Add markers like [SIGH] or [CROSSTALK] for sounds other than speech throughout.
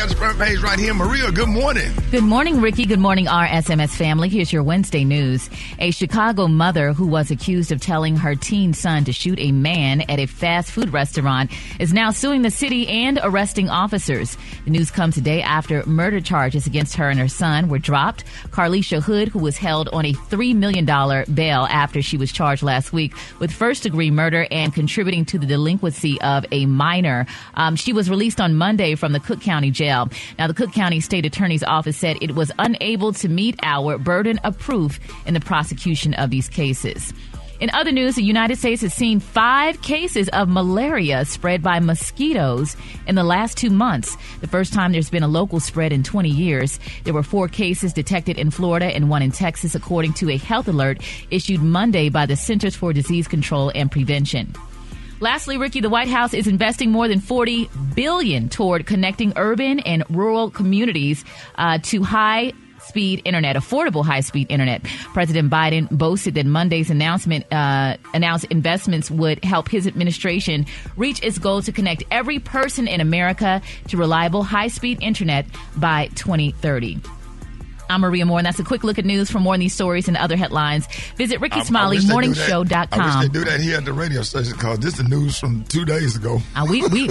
got the front page right here. Maria, good morning. Good morning, Rickey. Good morning, RSMS family. Here's your Wednesday news. A Chicago mother who was accused of telling her teen son to shoot a man at a fast food restaurant is now suing the city and arresting officers. The news comes today after murder charges against her and her son were dropped. Carlisha Hood, who was held on a $3 million bail after she was charged last week with first degree murder and contributing to the delinquency of a minor. Um, she was released on Monday from the Cook County Jail. Now, the Cook County State Attorney's Office said it was unable to meet our burden of proof in the prosecution of these cases. In other news, the United States has seen five cases of malaria spread by mosquitoes in the last two months. The first time there's been a local spread in 20 years. There were four cases detected in Florida and one in Texas, according to a health alert issued Monday by the Centers for Disease Control and Prevention. Lastly, Rickey, the White House is investing more than 40 billion toward connecting urban and rural communities uh, to high speed internet, affordable high speed internet. President Biden boasted that Monday's announcement uh, announced investments would help his administration reach its goal to connect every person in America to reliable high speed internet by 2030. I'm Maria Moore, and that's a quick look at news. For more on these stories and other headlines, visit RickeySmileyMorningShow.com. I wish they do that here at the radio station because this is the news from two days ago. Uh, we we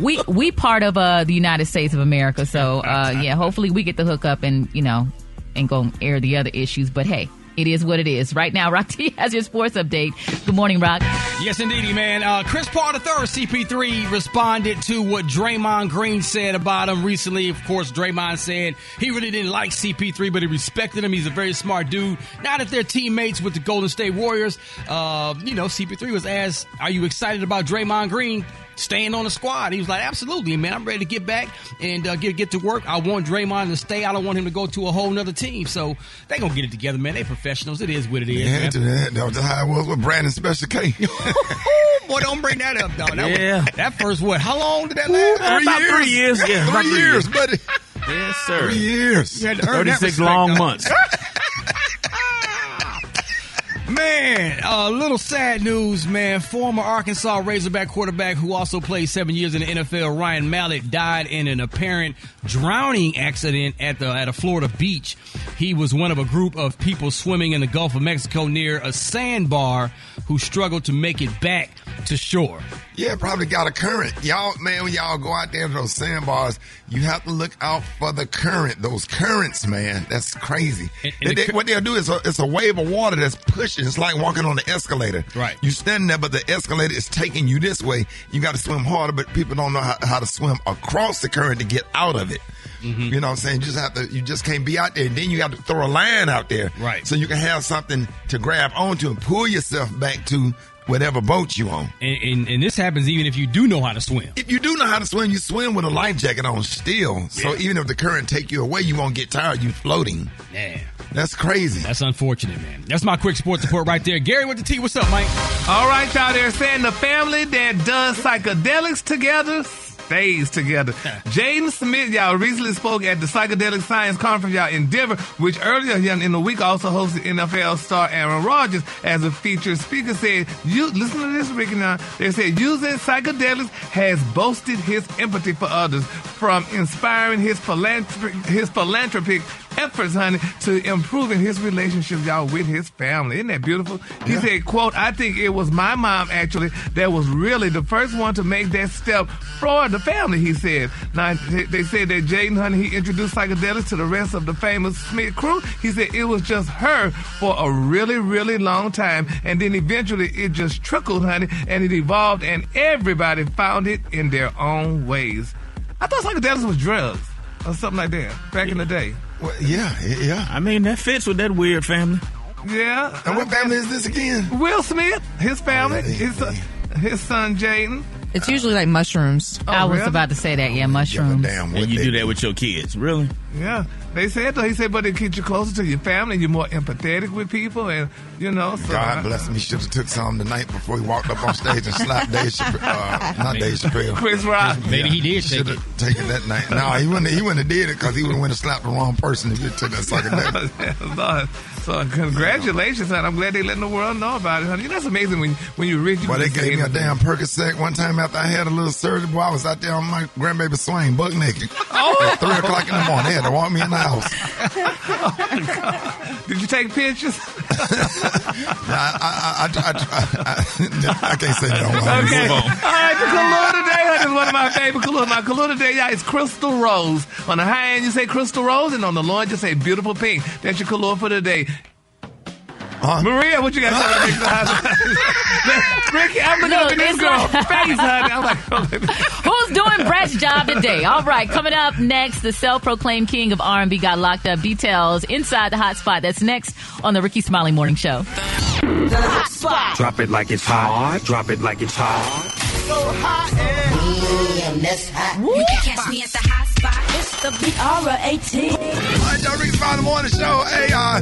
we we part of uh, the United States of America, so uh, yeah. Hopefully, we get the hook up and you know and go air the other issues. But hey, it is what it is. Right now, Rock [LAUGHS] T has your sports update. Good morning, Rock. Yes, indeedy, man. Uh, Chris Paul III, CP3, responded to what Draymond Green said about him recently. Of course, Draymond said he really didn't like CP3, but he respected him. He's a very smart dude. Now that they're teammates with the Golden State Warriors, uh, you know, CP3 was asked, Are you excited about Draymond Green? staying on the squad. He was like, absolutely, man. I'm ready to get back and uh, get get to work. I want Draymond to stay. I don't want him to go to a whole nother team. So they gonna get it together, man. They professionals. It is what it is. Yeah, that was how it was with Brandon Special K. [LAUGHS] Oh, boy, don't bring that up, dog. That yeah. Was, that first what? How long did that last? Ooh, three, years. three years. Yeah, three, three years, buddy. Yes, sir. Three years. Thirty-six long months. [LAUGHS] Man, a uh, little sad news, man. Former Arkansas Razorback quarterback who also played seven years in the NFL, Ryan Mallett, died in an apparent drowning accident at the at a Florida beach. He was one of a group of people swimming in the Gulf of Mexico near a sandbar who struggled to make it back to shore. Yeah, probably got a current. Y'all, man, when y'all go out there to those sandbars, you have to look out for the current. Those currents, man, that's crazy. And, and they, the, what they'll do is a, it's a wave of water that's pushing. It's like walking on the escalator. Right. You stand there, but the escalator is taking you this way. You got to swim harder, but people don't know how, how, to swim across the current to get out of it. Mm-hmm. You know what I'm saying? You just have to. You just can't be out there. And then you have to throw a line out there, right? So you can have something to grab onto and pull yourself back to whatever boat you on. And, and, and, this happens even if you do know how to swim. If you do know how to swim, you swim with a life jacket on still. Yeah. So even if the current take you away, you won't get tired. You floating. Yeah. That's crazy. That's unfortunate, man. That's my quick sports report right there. Gary with the T, what's up, Mike? All right, y'all. They're saying the family that does psychedelics together stays together. [LAUGHS] Jaden Smith, y'all, recently spoke at the Psychedelic Science Conference, y'all, in Denver, which earlier in the week also hosted NFL star Aaron Rodgers as a featured speaker. Said, "You listen to this, Rickey." Now they said using psychedelics has boasted his empathy for others, from inspiring his philanthropic his philanthropic efforts, honey, to improving his relationship, y'all, with his family. Isn't that beautiful? He yeah. said, quote, I think it was my mom, actually, that was really the first one to make that step for the family, he said. Now, they said that Jaden, honey, he introduced psychedelics to the rest of the famous Smith crew. He said it was just her for a really, really long time. And then eventually it just trickled, honey, and it evolved, and everybody found it in their own ways. I thought psychedelics was drugs or something like that back in the day. Well, yeah, yeah. I mean, that fits with that weird family. Yeah. And what family is this again? Will Smith, his family, oh, yeah, his, his son Jaden. It's usually like mushrooms. Oh, I was really? about to say that. Yeah, mushrooms. Yeah, damn, and you do that with your kids, really? Yeah, they said though. He said, but it keeps you closer to your family. You're more empathetic with people, and you know. So God bless him. He should have took some the night before he walked up on stage and slapped Dave Chappelle. Uh, not Dave Chappelle. Chris Rock. Maybe he did take it. Taken that night. No, he wouldn't. He wouldn't have did it because he would have went and slapped the wrong person if he took that psychedelic. [LAUGHS] So uh, congratulations, son. I'm glad they letting the world know about it, honey. You know, it's amazing when when you're rich. Well, they gave me a anything. damn Percocet one time after I had a little surgery. Boy, I was out there on my grandbaby swing, buck naked. [LAUGHS] Oh. At 3 o'clock in the morning. They had to walk me in the house. [LAUGHS] Did you take pictures? [LAUGHS] I, I, I, I, I, I can't say that on my Okay. Move on. All right, the Kahlua today honey, is one of my favorite Kahlua. My Kahlua today, yeah, is Crystal Rose. On the high end, you say Crystal Rose, and on the low end, you say Beautiful Pink. That's your Kahlua for today. Huh? Maria, what you got to make the high [LAUGHS] Rickey, I'm looking Look, up at this it's girl's like- face, honey. I'm like, oh. [LAUGHS] Who's doing Brat's job today? All right, coming up next, the self-proclaimed king of R&B got locked up. Details inside the hot spot. That's next on the Rickey Smiley Morning Show. Drop it like it's hot. Drop it like it's hot. So hot. And- Damn, that's hot. You can catch me at the hot spot. It's the B-R-A-T. All right, y'all, Rickey Smiley Morning Show. Hey, uh,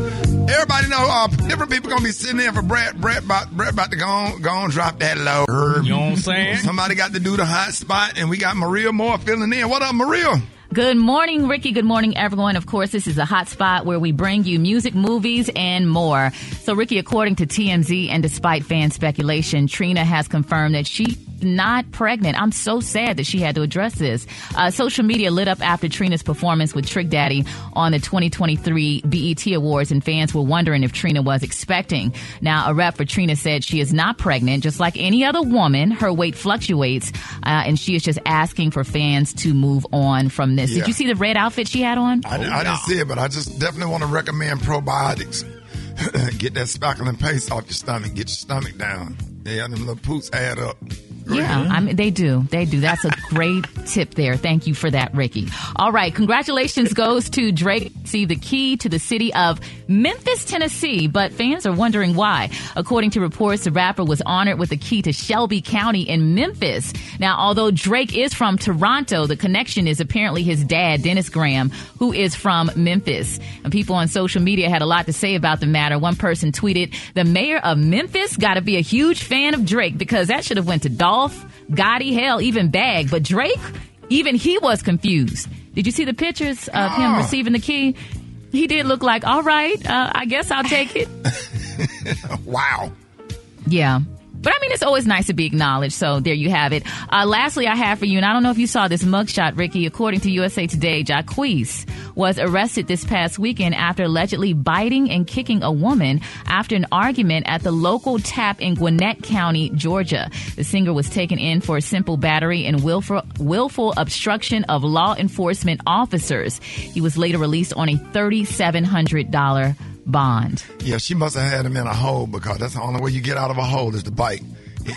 everybody know uh, different people gonna be sitting there for Brat. Brat about, Brat about to go on, go on, drop that low. You know what I'm saying? Somebody got to do the hot spot, and we got Maria Moore filling in. What up, Maria? Good morning, Rickey. Good morning, everyone. Of course, this is a hot spot where we bring you music, movies, and more. So, Rickey, according to TMZ and despite fan speculation, Trina has confirmed that she not pregnant. I'm so sad that she had to address this. Uh, social media lit up after Trina's performance with Trick Daddy on the 2023 BET Awards, and fans were wondering if Trina was expecting. Now, a rep for Trina said she is not pregnant. Just like any other woman, her weight fluctuates, uh, and she is just asking for fans to move on from this. Yeah. Did you see the red outfit she had on? I, I didn't see it, but I just definitely want to recommend probiotics. [LAUGHS] Get that spackle and paste off your stomach. Get your stomach down. Yeah, them little poops add up. Yeah, I mean, they do. They do. That's a great [LAUGHS] tip there. Thank you for that, Rickey. All right. Congratulations goes to Drake. See the key to the city of Memphis, Tennessee, but fans are wondering why. According to reports, the rapper was honored with the key to Shelby County in Memphis. Now, although Drake is from Toronto, the connection is apparently his dad, Dennis Graham, who is from Memphis. And people on social media had a lot to say about the matter. One person tweeted, the mayor of Memphis got to be a huge fan of Drake because that should have went to Dolph, Gotti, hell, even Bag. But Drake, even he was confused. Did you see the pictures of him Oh. receiving the key? He did look like, all right, uh, I guess I'll take it. [LAUGHS] Wow. Yeah. But I mean, it's always nice to be acknowledged. So there you have it. Uh, lastly, I have for you, and I don't know if you saw this mugshot, Rickey. According to USA Today, Jacquees was arrested this past weekend after allegedly biting and kicking a woman after an argument at the local tap in Gwinnett County, Georgia. The singer was taken in for simple battery and willful, willful obstruction of law enforcement officers. He was later released on a $3,700 bond. Yeah, she must have had him in a hole because that's the only way you get out of a hole is to bite.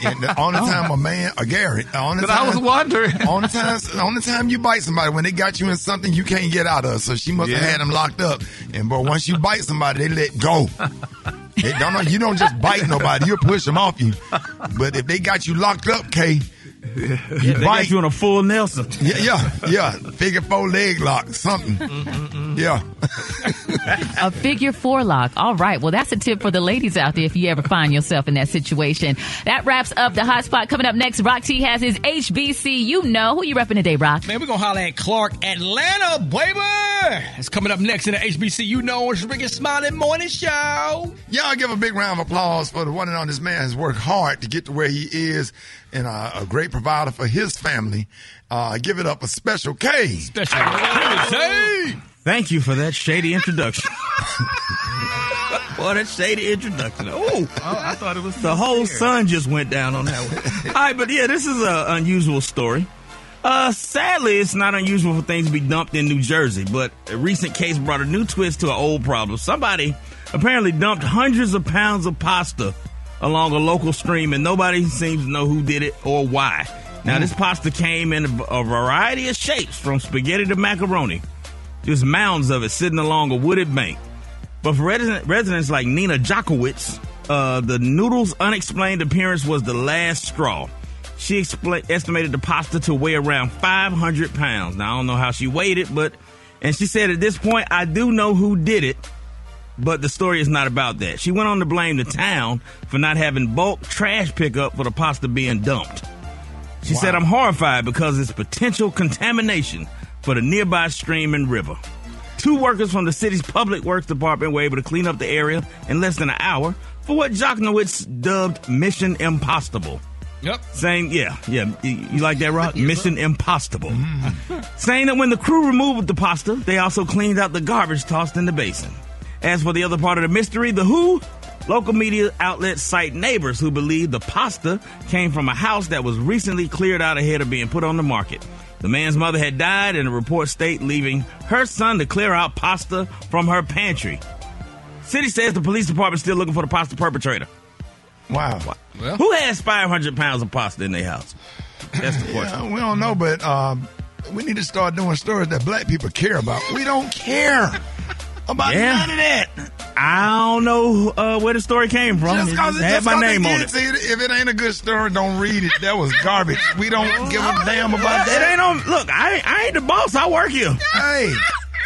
And the only [LAUGHS] oh. time a man, a Gary, the only But I was wondering. wondering. [LAUGHS] only time, only time you bite somebody when they got you in something you can't get out of. So she must have had him locked up. And but once you bite somebody, they let go. They don't know you don't just bite nobody, you push them off you. But if they got you locked up, K, you They bite. you in a full Nelson. yeah, yeah, yeah. Figure four leg lock, something. Yeah. A figure four lock. All right. Well, that's a tip for the ladies out there if you ever find yourself in that situation. That wraps up the hot spot. Coming up next, Rock T has his HBC. You know who you repping today, Rock? Man, we're gonna holler at Clark Atlanta, baby. It's coming up next in the HBC. You know it's Rickey Smiley Morning Show. Y'all give a big round of applause for the one and only this man has worked hard to get to where he is and uh, a great provider for his family. Uh, give it up a special K. Special Hey! Thank you for that shady introduction. [LAUGHS] Boy, that shady introduction. Oh, I thought it was the whole sun just went down on that one. [LAUGHS] All right, but yeah, this is an unusual story. Uh, sadly, it's not unusual for things to be dumped in New Jersey, but a recent case brought a new twist to an old problem. Somebody apparently dumped hundreds of pounds of pasta along a local stream, and nobody seems to know who did it or why. Now, this pasta came in a, a variety of shapes, from spaghetti to macaroni. Just mounds of it sitting along a wooded bank. But for resident, residents like Nina Jochnowitz, uh, the noodles' unexplained appearance was the last straw. She expla- estimated the pasta to weigh around 500 pounds. Now, I don't know how she weighed it, but, and she said at this point, I do know who did it, but the story is not about that. She went on to blame the town for not having bulk trash pickup for the pasta being dumped. She said, I'm horrified because it's potential contamination for the nearby stream and river. Two workers from the city's public works department were able to clean up the area in less than an hour for what Jochnowitz dubbed Mission Impossible. Yep. Saying, yeah, yeah, you, you like that, Rock? Mission Impossible. Mm. [LAUGHS] Saying that when the crew removed the pasta, they also cleaned out the garbage tossed in the basin. As for the other part of the mystery, the who, local media outlets cite neighbors who believe the pasta came from a house that was recently cleared out ahead of being put on the market. The man's mother had died, and the report state leaving her son to clear out pasta from her pantry. City says the police department still looking for the pasta perpetrator. Wow. Well, Who has 500 pounds of pasta in their house? That's the question. Yeah, we don't know, but um, we need to start doing stories that black people care about. We don't care about Yeah. none of that. I don't know uh, where the story came from. Just It because just had my name on it. If it ain't a good story, don't read it. That was garbage. We don't give a damn about that. It ain't on. Look, I, I ain't the boss. I work here. Hey.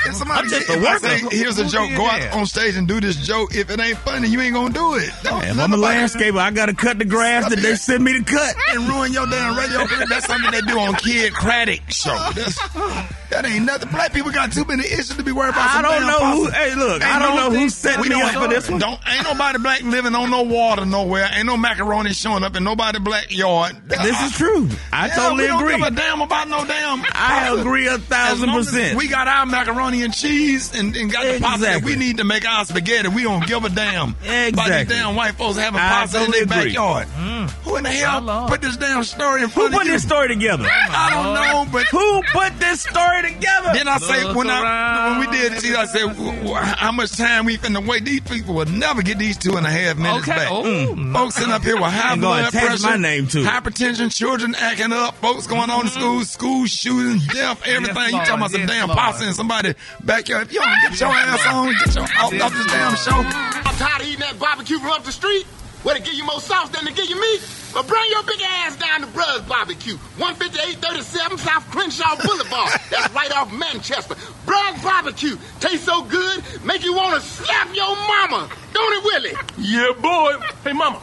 If somebody I'm just if worker. say, here's a joke. Go out on stage and do this joke. If it ain't funny, you ain't gonna do it. Don't, If I'm a landscaper, I gotta cut the grass that they send me to cut. [LAUGHS] and ruin your damn radio. That's something they do on Kidd Kraddick show. [LAUGHS] That's, that ain't nothing. Black people got too many issues to be worried about. I don't damn know who. Hey, look, I don't no know who thing- set me up for this one. Don't ain't nobody black living on no water nowhere. Ain't no macaroni showing up in nobody black yard. This is true. I Yeah, totally we don't agree. give a damn about no damn. I agree a As thousand long as percent. We got our macaroni and cheese and, and got the pasta Exactly. we need to make our spaghetti. We don't give a damn about these damn white folks having I pasta in their backyard. Mm. Who in the hell put this damn story in front put of you? Who put this story together? I don't know, but Who put this story together? then I say Look when I when we did see, I said how much time we finna wait. These people will never get these two and a half minutes Okay. back. Oh, mm. Folks sitting up here with high blood pressure, my name to it. hypertension, children acting up, folks going on to mm-hmm. school, school shooting, death, everything. you talking about some damn Lord. pasta in somebody's backyard. If you don't get your ass on, get your off, off this damn show. I'm tired of eating that barbecue from up the street. Where they give you more sauce than they give you meat. But bring your big ass down to Bruh's Barbecue, 15837 South Crenshaw Boulevard. [LAUGHS] That's right off Manchester. Bruh's Barbecue tastes so good, make you want to slap your mama. Don't it, Willie? Yeah, boy. Hey, mama.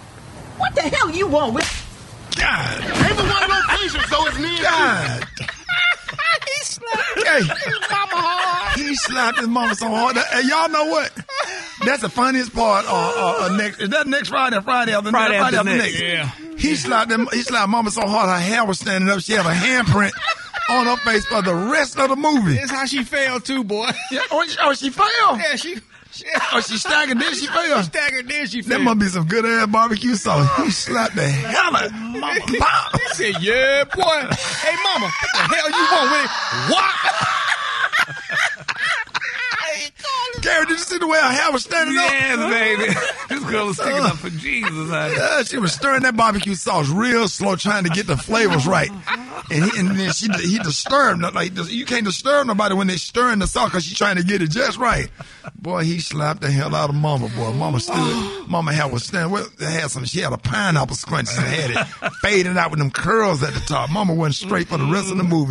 What the hell you want with? God, Ain't but one location, so it's near. God. [LAUGHS] he slapped. Hey, he slapped his mama so hard. That, hey, y'all know what? That's the funniest part. Uh, uh, uh, next is that next Friday? or Friday after Friday Friday after after next. next. Yeah. He slapped him. He slapped mama so hard her hair was standing up. She had a handprint on her face for the rest of the movie. That's how she fell too, boy. Yeah, oh, she, oh, she fell. yeah, she. She [LAUGHS] Oh, she staggered. Then she fell. staggered. Then she fell. That must be some good ass barbecue sauce. He [LAUGHS] slapped the hell out of mama. Pop. He said, "Yeah, boy. Hey, mama, what the hell you want with it? What? Gary, did you see the way her hair was standing up? Yes, baby. [LAUGHS] This girl was sticking up for uh, Jesus, honey. Yeah, she was stirring that barbecue sauce real slow, trying to get the flavors right. And, he, and then she he disturbed like you can't disturb nobody when they're stirring the sauce because she's trying to get it just right. Boy, he slapped the hell out of Mama. Boy, Mama stood. [GASPS] Mama hair was standing. Well, they had some. She had a pineapple scrunchie. She had it faded out with them curls at the top. Mama went straight for the rest of the movie.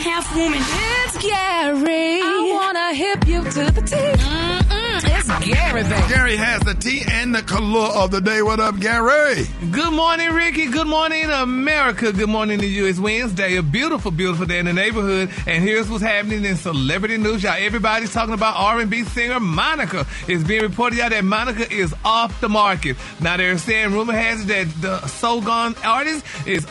Half woman. It's Gary. I wanna hip you to the T. Mm-mm, it's Gary, baby. Gary has the tea and the color of the day. What up, Gary? Good morning, Rickey. Good morning, America. Good morning to you. It's Wednesday, a beautiful, beautiful day in the neighborhood. And here's what's happening in celebrity news. Y'all, everybody's talking about R&B singer Monica. It's being reported y'all that Monica is off the market. Now they're saying rumor has it that the so gone artist is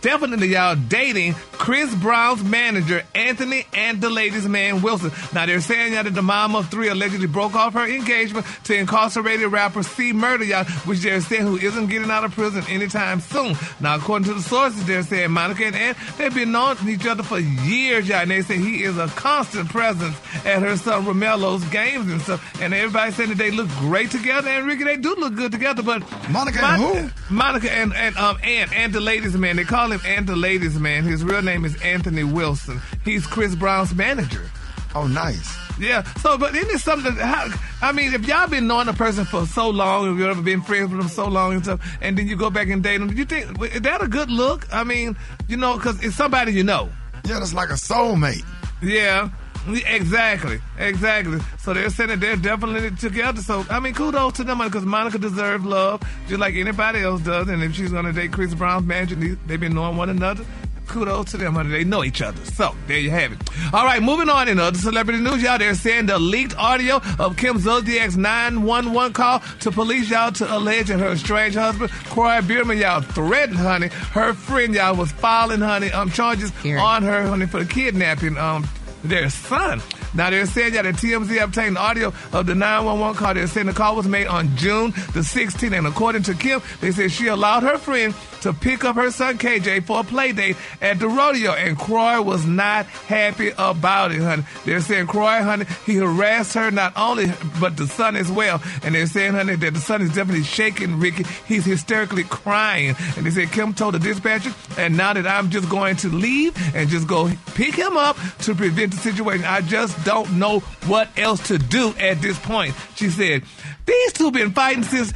Definitely, y'all dating Chris Brown's manager, Anthony and the ladies' man, Wilson. Now, they're saying y'all that the mom of three allegedly broke off her engagement to incarcerated rapper C. Murder, y'all, which they're saying who isn't getting out of prison anytime soon. Now, according to the sources, they're saying Monica and Ant, they've been known each other for years, y'all, and they say he is a constant presence at her son Romelo's games and stuff. And everybody saying that they look great together, and Rickey, they do look good together, but Monica and who? Monica and, and um Ant and the ladies man. They call call him Anthony Ladies Man. His real name is Anthony Wilson. He's Chris Brown's manager. Oh, nice. Yeah. So, but isn't it something? How, I mean, if y'all been knowing a person for so long, if you've ever been friends with them so long and stuff, and then you go back and date them, do you think is that a good look? I mean, you know, because it's somebody you know. Yeah, that's like a soulmate. Yeah. [LAUGHS] Exactly, exactly. So they're saying that they're definitely together. So I mean, kudos to them because Monica deserves love just like anybody else does. And if she's gonna date Chris Brown's manager, they've been knowing one another. Kudos to them, honey. They know each other. So there you have it. All right, moving on in other celebrity news, y'all. They're saying the leaked audio of Kim Zolciak's 911 call to police, y'all, to allege that her estranged husband, Kroy Biermann, y'all, threatened, honey. Her friend, y'all, was filing, honey, um, charges on her, honey, for the kidnapping, um, their son. Now they're saying that the TMZ obtained audio of the 911 call. They're saying the call was made on June the 16th, and according to Kim, they said she allowed her friend to pick up her son KJ for a play date at the rodeo, and Kroy was not happy about it, honey. They're saying Kroy, honey, he harassed her not only but the son as well, and they're saying, honey, that the son is definitely shaking Rickey. He's hysterically crying, and they said Kim told the dispatcher, and now that I'm just going to leave and just go pick him up to prevent the situation, I just don't know what else to do at this point. She said, these two been fighting since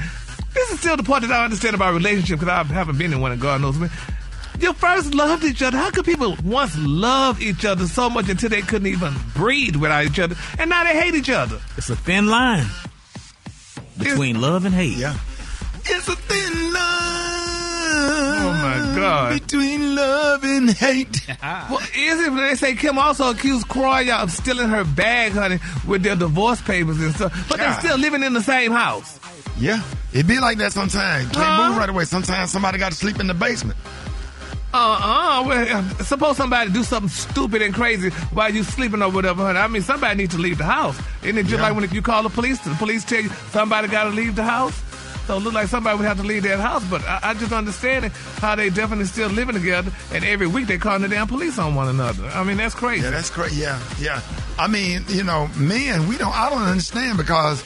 this is still the part that I understand about relationship because I haven't been in one, and God knows me. You first loved each other. How could people once love each other so much until they couldn't even breathe without each other, and now they hate each other? It's a thin line between love and hate. Yeah. It's a thin line. My God! Between love and hate. [LAUGHS] well, is it? When they say Kim also accused Kroy of stealing her bag, honey, with their divorce papers and stuff. But they're still living in the same house. Yeah, it be like that sometimes. Can't Huh? move right away. Sometimes somebody got to sleep in the basement. Uh-uh. Well, uh, suppose somebody do something stupid and crazy while you sleeping or whatever, honey. I mean, somebody needs to leave the house. Isn't it just Yeah. like when you call the police, the police tell you somebody got to leave the house? So it look like somebody would have to leave that house. But I, I just understand it, how they definitely still living together, and every week they calling the damn police on one another. I mean, that's crazy. Yeah, that's crazy. Yeah, yeah. I mean, you know, men, we don't. I don't understand because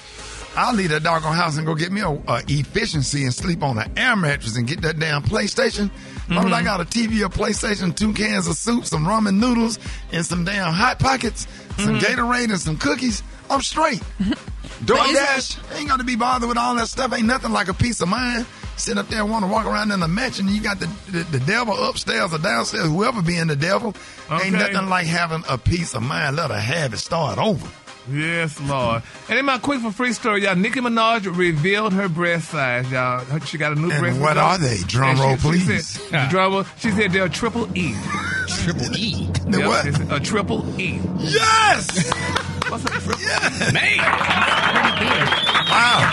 I'll leave that doggone house and go get me a, a efficiency and sleep on an air mattress and get that damn PlayStation. As mm-hmm. I got a TV, a PlayStation, two cans of soup, some ramen noodles, and some damn hot pockets, some mm-hmm. Gatorade, and some cookies. I'm straight. [LAUGHS] DoorDash ain't got to be bothered with all that stuff. Ain't nothing like a peace of mind. Sit up there and want to walk around in the mansion. You got the, the the devil upstairs or downstairs, whoever being the devil. Okay. Ain't nothing like having a peace of mind. Let her have it. Start over. Yes, Lord. And in my quick for free story, y'all, Nicki Minaj revealed her breast size, y'all. She got a new And breast. what size. are they? Drum she- roll, she please. said- drum roll. She said they're triple E. Triple E. Yep, what? A triple E. Yes. [LAUGHS] What's a triple yes. Man. Wow.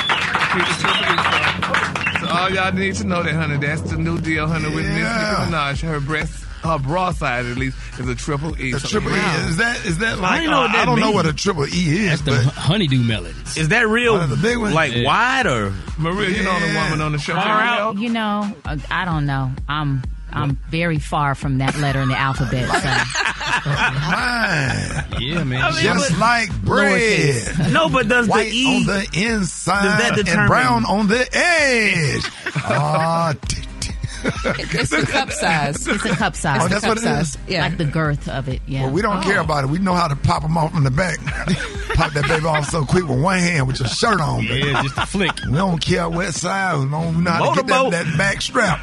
So all y'all need to know that, honey. That's the new deal, honey, with Miss Yeah. Nicki Minaj. Her breast, her bra size at least, is a triple E. The So- triple E is that is that I like didn't know uh, that I don't know what a triple E is, That's the but honeydew melons. Is that real? Oh, the big one? Like Yeah. wide or? Maria, you know the woman on the show. Well, you know, uh, I don't know. I'm I'm very far from that letter in the alphabet. So. mine. [LAUGHS] Yeah, man. Just like bread. No, but does White the E on the inside Does that and brown on the edge. [LAUGHS] Ah, t- t- [LAUGHS] It's the cup size. It's a cup size. Oh, that's cup what it is? size. Yeah. Like the girth of it. Yeah. well, we don't care about it. We know how to pop them off from the back. [LAUGHS] pop that baby off so quick with one hand with your shirt on. baby. Yeah, just a flick. We don't care what size. We don't know how to get that, Motorboat. that back strap.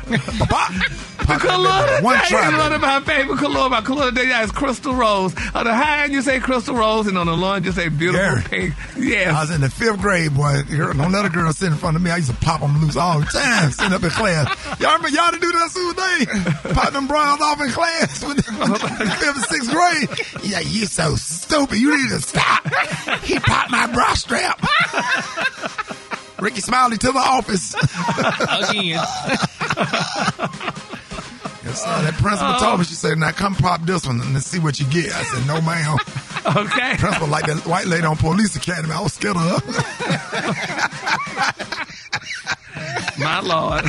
Pop. [LAUGHS] The Pop color of One the day one of my favorite color. My color of the day is crystal rose. On the high end, you say crystal rose, and on the low end, you say beautiful pink. Yeah. pink. I was in the fifth grade, boy. Girl, don't let a girl sit in front of me. I used to pop them loose all the time, sitting up in class. Y'all remember y'all to do that Sue day? [LAUGHS] Pop them bras off in class with fifth and [LAUGHS] sixth grade. Yeah, you so stupid. You need to stop. He popped my bra strap. [LAUGHS] Rickey Smiley to the office. Again. Yes, sir. That principal told me, she said, now come pop this one and see what you get. I said, no, ma'am. Okay. Principal like that white lady on Police Academy. I was scared of her. My lord.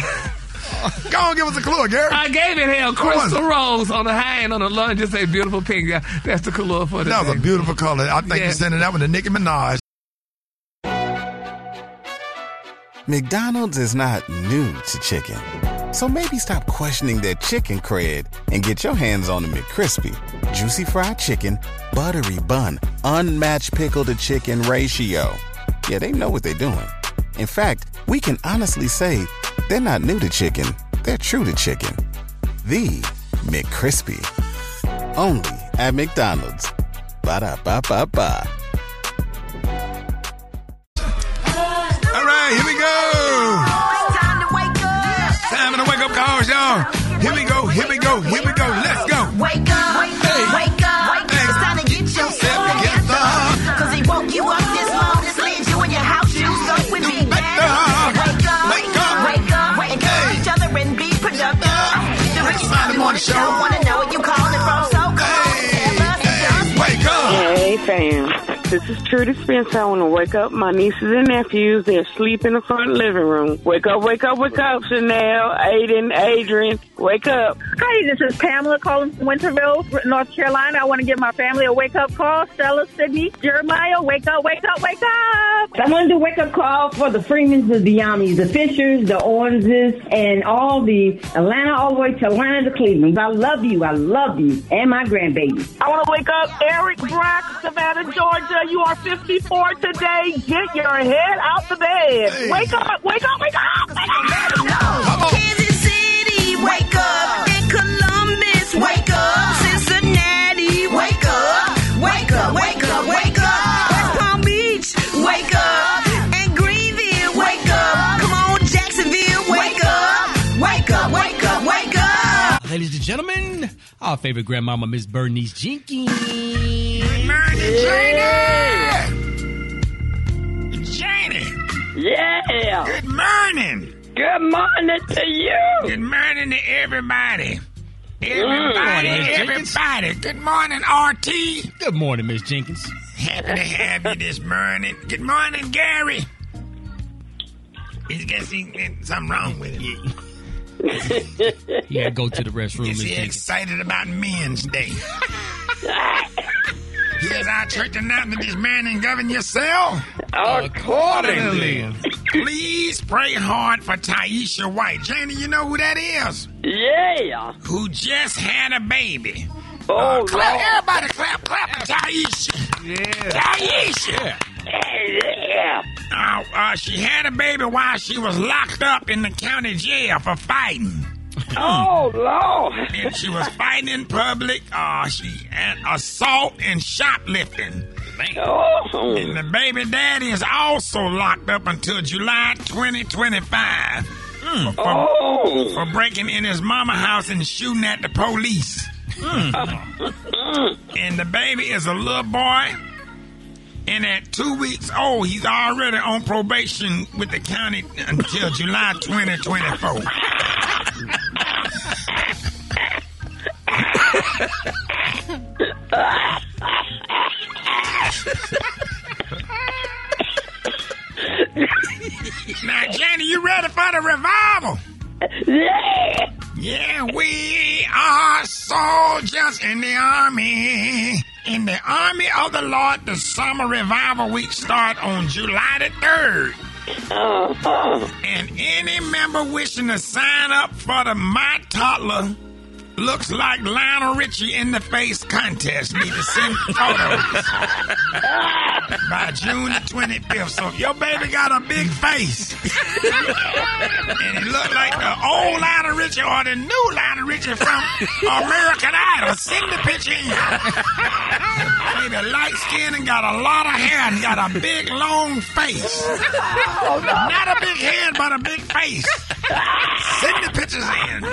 Go on, give us a clue, Gary. I gave it hell. Crystal rose on the high end, on the low end, just say beautiful pink. Yeah, That's the color for the That was day. a beautiful color. I think Yeah. you're sending that one to Nicki Minaj. McDonald's is not new to chicken. So maybe stop questioning that chicken cred and get your hands on the McCrispy. Juicy fried chicken, buttery bun, unmatched pickle to chicken ratio. Yeah, they know what they're doing. In fact, we can honestly say they're not new to chicken, they're true to chicken. The McCrispy. Only at McDonald's. Ba da ba ba ba. All right, here we go. Time to wake up Time to wake up calls, y'all. Here we go, here we go, here we go. Let's go. Wake up, This is Trudy Spencer. I want to wake up my nieces and nephews. They're asleep in the front living room. Wake up, wake up, wake up, Chanel, Aiden, Adrian. Wake up. Hi, this is Pamela calling from Winterville, North Carolina. I want to give my family a wake up call. Stella, Sydney, Jeremiah, wake up, wake up, wake up. I want to do wake up call for the Freemans, the Diamis, the Fishers, the Oranges, and all the Atlanta, all the way to Atlanta to Cleveland. I love you. I love you. And my grandbaby. I want to wake up Eric Brock, Savannah, Georgia. You are 54 today. Get your head out the bed. Hey. Wake up, wake up, wake up, wake up. Kansas City, Columbus, wake up. Cincinnati, wake up. Wake up, wake up, wake up. West Palm Beach, wake up. And Greenville, wake up. Come on, Jacksonville, wake up. Wake up, wake up, wake up. Ladies and gentlemen, our favorite grandmama, Miss Bernice Jenkins. Good morning, Janie. Janie. Yeah. Good morning. Good morning to you. Good morning to everybody. Good Everybody, Jenkins. everybody. Good morning, RT. Good morning, Miss Jenkins. Happy to have you this morning. Good morning, Gary. He guess he something wrong with him. [LAUGHS] You gotta go to the restroom, Is Miss he excited about Men's Day? [LAUGHS] Here's our church announcement this morning. Govern yourself. Accordingly. Please pray hard for Taisha White. Janie, you know who that is? Yeah. Who just had a baby. Oh, Uh, clap, Lord. everybody clap, clap Taisha. Yeah. Taisha. Yeah. Uh, uh, she had a baby while she was locked up in the county jail for fighting. Oh, Lord. And she was fighting in public. Uh, she had assault and shoplifting. Oh. And the baby daddy is also locked up until July 2025 Mm. for, Oh. for breaking in his mama house and shooting at the police. Mm. and the baby is a little boy. And at two weeks old, he's already on probation with the county until July 2024. [LAUGHS] [LAUGHS] now, Jenny, you ready for the revival? Yeah. Yeah, we are soldiers in the army. In the army of the Lord, the summer revival week start on July the 3rd. Uh-huh. And any member wishing to sign up for the My Toddler looks like Lionel Richie in the face contest need to send photos by June the 25th. So if your baby got a big face and it look like the old Lionel Richie or the new Lionel Richie from American Idol, send the picture in. Baby light skin and got a lot of hair and got a big long face. Not a big head, but a big face. Send the pictures in.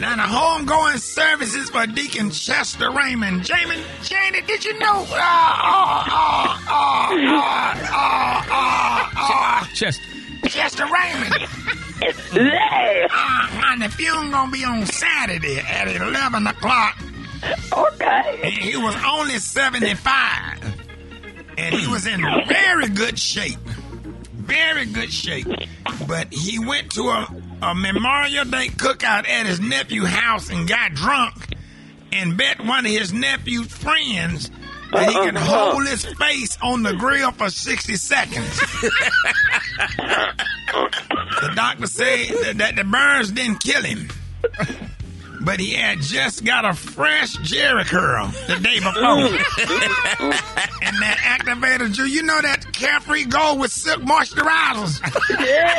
Now the homegoing services for Deacon Chester Raymond. Jamin, Janie, did you know? Uh, uh, uh, Chester. Chester Raymond. Yeah. Uh, and the funeral gonna be on Saturday at 11 o'clock. Okay. And he was only 75. And he was in very good shape. Very good shape. But he went to a, a Memorial Day cookout at his nephew's house and got drunk and bet one of his nephew's friends that he can hold his face on the grill for 60 seconds. [LAUGHS] the doctor said that, that the burns didn't kill him. [LAUGHS] But he had just got a fresh Jheri curl the day before. [LAUGHS] and that activator juice, you know that carefree gold with silk moisturizers.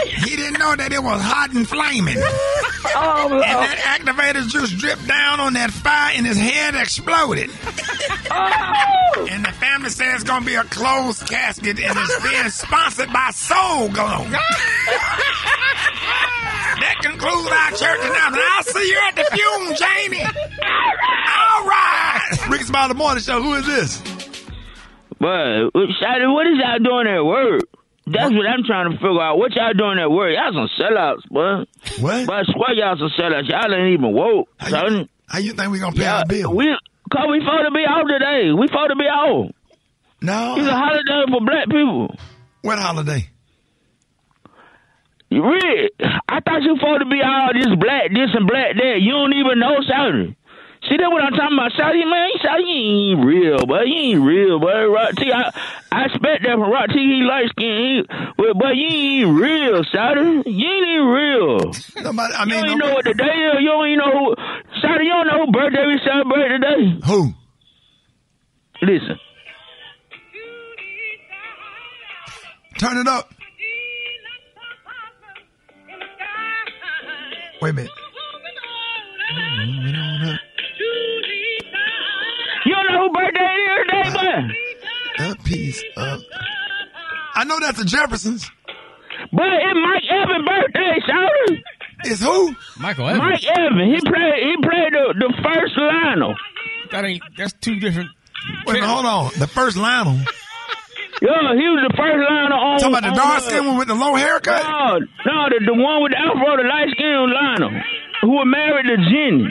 he didn't know that it was hot and flaming. Oh, and that activator juice dripped down on that fire and his head exploded. Oh. And the family says it's gonna be a closed casket and it's being sponsored by Soul Glo. [LAUGHS] that concludes our church announcement. I'll see you at the fume, Jamie. All right. Rick's about the morning show. Who is this? But Shady, what is y'all doing at work? That's what I'm trying to figure out. What y'all doing at work? Y'all some sellouts, boy. What? But I swear y'all some sellouts. Y'all ain't even woke. son. How you think we gonna pay Yeah, our bill? We, cause we supposed to be off today. We supposed to be off. No. It's a holiday for black people. What holiday? Rick, I thought you supposed to be all this black, this and black that. You don't even know Shouty. See that what I'm talking about, Shouty, man? You ain't real, but you ain't real, but Rock T, I, I expect that from Rock T, he light skin, but, but you ain't real, Shouty. You ain't even real. Nobody, I mean, you don't even know what the day is. You don't even know who, Shouty, you don't know who birthday we celebrate today. Who? Listen. Turn it up. Wait a minute. You don't know who birthday it is today, boy? A piece of. I know that's the Jeffersons. But it's Mike Evans' birthday, Shouty. It's who? Michael Evans. Mike Evans. He played. He played the, the first Lionel. That ain't. That's two different. Wait a minute, hold on. The first Lionel. Yeah, he was the first Lionel on. Talking about the dark skin one with the low haircut? No, no, the, the one with the afro, the light skinned Lionel, who was married to Jenny.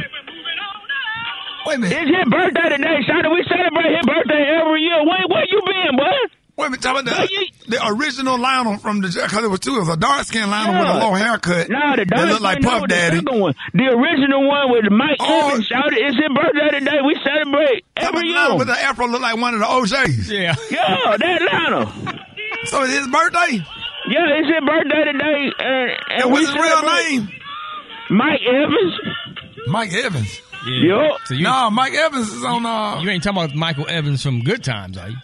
Wait a minute. It's his birthday today, Shawty. We celebrate his birthday every year. Where, where you been, boy? Wait a minute, talking about the, the original Lionel from the because it was two. It was a dark skinned Lionel with a low haircut. No, the that dark looked like skin, Puff no, the Daddy. second one. The original one with Mike Oh. Evans, Shawty. It's his birthday today. We celebrate every year. Lionel with the afro looked like one of the OJs. Yeah. Yeah, that Lionel. So it's his birthday? Yeah, it's his birthday today. And, and, And what's we his real name? Mike Evans. Mike Evans. Yeah. Yup. So you, No, Mike Evans is on. Uh, you ain't talking about Michael Evans from Good Times, are you?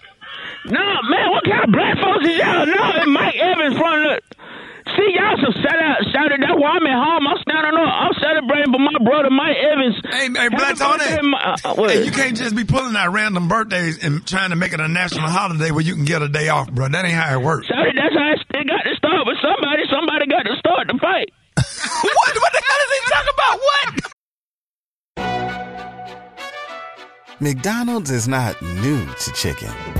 No, man, what kind of black folks is y'all? No, it's Mike Evans from the. See, y'all some sellout, shouted. That's why I'm at home. I'm standing up. I'm celebrating for my brother Mike Evans. Hey, hey, Black Tony. Uh, uh. Hey, you can't just be pulling out random birthdays and trying to make it a national holiday where you can get a day off, bro. That ain't how it works. Shouted, that's how it got to start. But somebody, somebody got to start the fight. [LAUGHS] what? What the hell is he talking about? What? McDonald's is not new to chicken.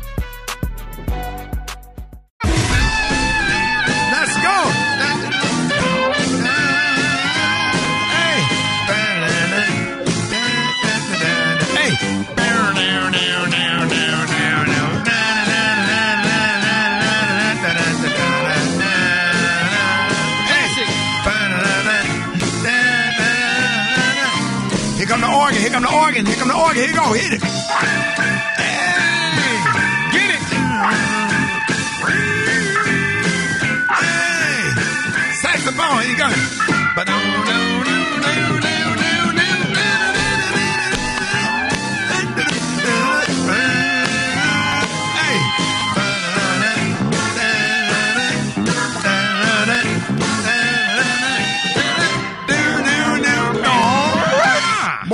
Here come the organ. Here come the organ. Here you go. Hit it. Hey. Get it. Hey. Saxophone. Here you go.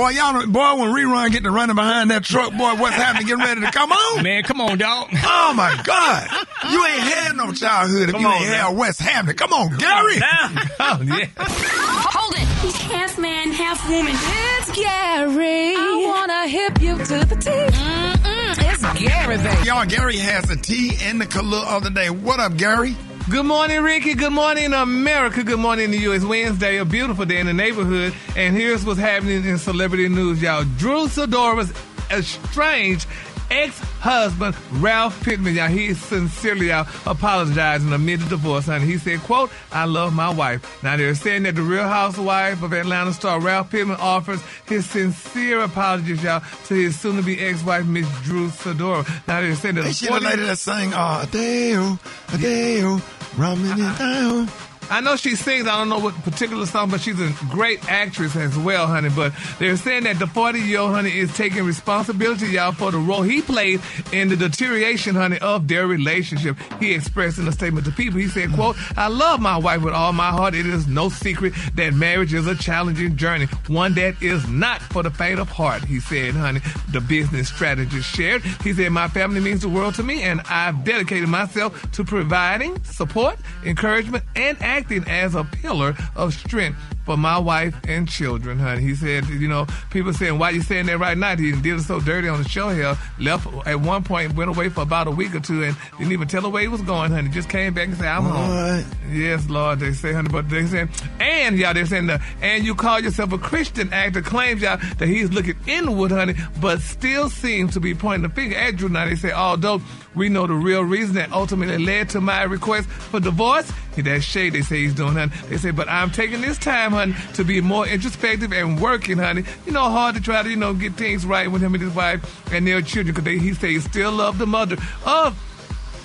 Boy, y'all, boy, when rerun get to running behind that truck, boy, what's happening? Getting ready to come on, man. Come on, dog. Oh my God, you ain't had no childhood if you ain't had West Hampton. Come on, Gary. [LAUGHS] oh yeah. Hold it. He's half man, half woman. It's Gary. I wanna hip you to the T. Mm-mm, it's Gary, baby. Y'all, Gary has the tea and the color of the day. What up, Gary? Good morning, Rickey. Good morning, America. Good morning to you. It's Wednesday, a beautiful day in the neighborhood. And here's what's happening in celebrity news, y'all. Drew Sidora's estranged ex-husband Ralph Pittman, y'all, he sincerely y'all apologizing amid the divorce, honey. He said, quote, I love my wife. Now they're saying that the real housewife of Atlanta star Ralph Pittman offers his sincere apologies, y'all, to his soon-to-be ex-wife, Miss Drew Sidora. Now they're saying that Ain't she the lady that sang, uh, Adeo, Adeo, Ramen and down. I know she sings. I don't know what particular song, but she's a great actress as well, honey. But they're saying that the 40 year old, honey, is taking responsibility, y'all, for the role he played in the deterioration, honey, of their relationship. He expressed in a statement to people, he said, quote, I love my wife with all my heart. It is no secret that marriage is a challenging journey, one that is not for the faint of heart, he said, honey. The business strategist shared. He said, My family means the world to me, and I've dedicated myself to providing support, encouragement, and acting as a pillar of strength for my wife and children, honey. He said, you know, people saying, why you saying that right now? He did it so dirty on the show here. Left at one point, went away for about a week or two and didn't even tell her where he was going, honey. Just came back and said, I'm home. Yes, Lord, they say, honey, but they saying, and y'all, they're saying, the, and you call yourself a Christian actor claims y'all that he's looking inward, honey, but still seems to be pointing the finger at Drew. Now they say, although we know the real reason that ultimately led to my request for divorce, that shade they say he's doing, honey. They say, but I'm taking this time, honey, to be more introspective and working, honey. You know, hard to try to, you know, get things right with him and his wife and their children because he say he still love the mother of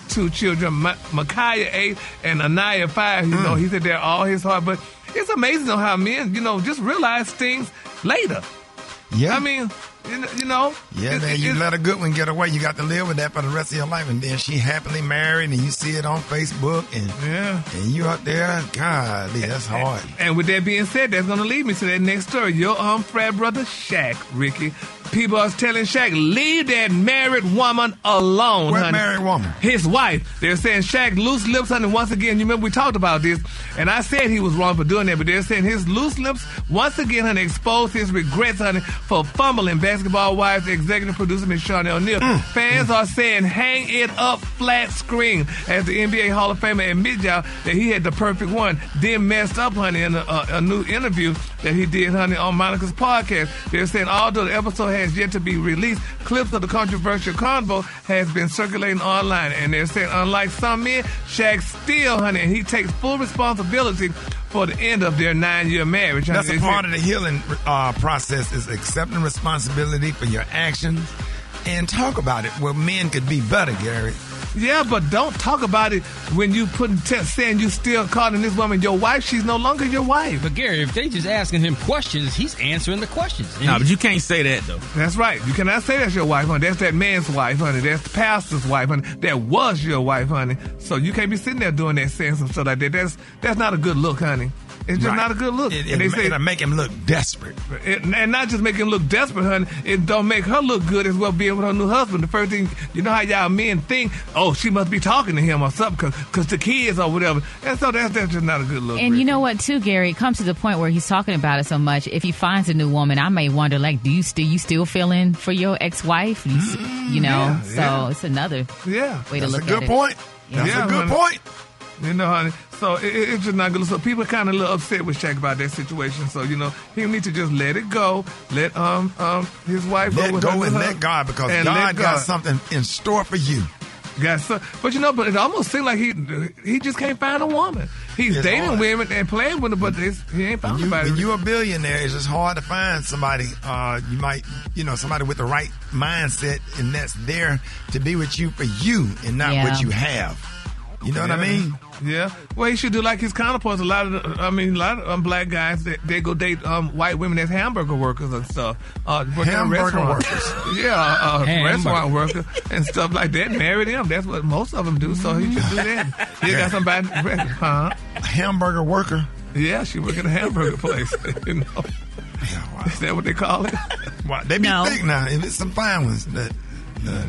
two children, Ma- Micaiah eight and Anaya five. You know, he said they're all his heart. But it's amazing on how men, you know, just realize things later. Yeah. I mean, you know, Yeah, man, you let a good one get away. You got to live with that for the rest of your life. And then she happily married, and you see it on Facebook, and yeah. and you up there. God, that's hard. And with that being said, that's going to lead me to that next story. Your um frat brother Shaq, Rickey. People are telling Shaq, leave that married woman alone. What honey. married woman? His wife. They're saying Shaq loose lips, honey. Once again, you remember we talked about this, and I said he was wrong for doing that, but they're saying his loose lips once again, honey, exposed his regrets, honey, for fumbling basketball wives, executive producer Miss Shaunie O'Neal. Mm. Fans are saying hang it up flat screen as the NBA Hall of Famer admit y'all that he had the perfect one, then messed up, honey, in a, a, a new interview that he did, honey, on Monica's podcast. They're saying although the episode has yet to be released, clips of the controversial convo has been circulating online, and they're saying unlike some men, Shaq still, honey, and he takes full responsibility for the end of their nine-year marriage. That's a part of the healing uh, process is accepting responsibility for your actions and talk about it where men could be better, Gary. Yeah, but don't talk about it when you put te- saying you still calling this woman your wife. She's no longer your wife. But Gary, if they just asking him questions, he's answering the questions. No, but you can't say that though. That's right. You cannot say that's your wife, honey. That's that man's wife, honey. That's the pastor's wife, honey. That was your wife, honey. So you can't be sitting there doing that, saying some stuff like that. That's that's not a good look, honey. It's just Right. not a good look. It, and they it, say it'll make him look desperate. it, and not just make him look desperate, honey. It don't make her look good as well being with her new husband. The first thing, you know how y'all men think, oh, she must be talking to him or something because the kids or whatever. And so that's, that's just not a good look. And you know what, too, Gary? It comes to the point where he's talking about it so much. If he finds a new woman, I may wonder, like, do you still you still feeling for your ex wife? You, s- you know, mm-hmm. yeah, so yeah. it's another Yeah. way to That's a look good point. That's Yeah, a good honey. point. You know, honey. So it, it- it's just not good. So people kind of a little upset with Shaq about that situation. So you know, he need to just let it go. Let um um his wife Let go with go her, and with let God because and let God got something in store for you. Got so, but you know, but it almost seems like he he just can't find a woman. He's It's dating hard. women and playing with them, but it's, he ain't found When you, nobody. when you're a billionaire, it's just hard to find somebody. Uh, you might, you know, somebody with the right mindset, and that's there to be with you for you and not Yeah. what you have. You know what I mean? Yeah. Well, he should do like his counterparts. A lot of, the, I mean, a lot of um, black guys they, they go date um, white women as hamburger workers and stuff. Uh, work Hamburger restaurant. workers. [LAUGHS] Yeah, uh, Hamburger. restaurant worker and stuff like that. Marry them. That's what most of them do. So he should do that. He got somebody, huh? A hamburger worker. Yeah, she work at a hamburger place. [LAUGHS] you know, is that what they call it? Wow, they be No. thick now. If it's some fine ones, that,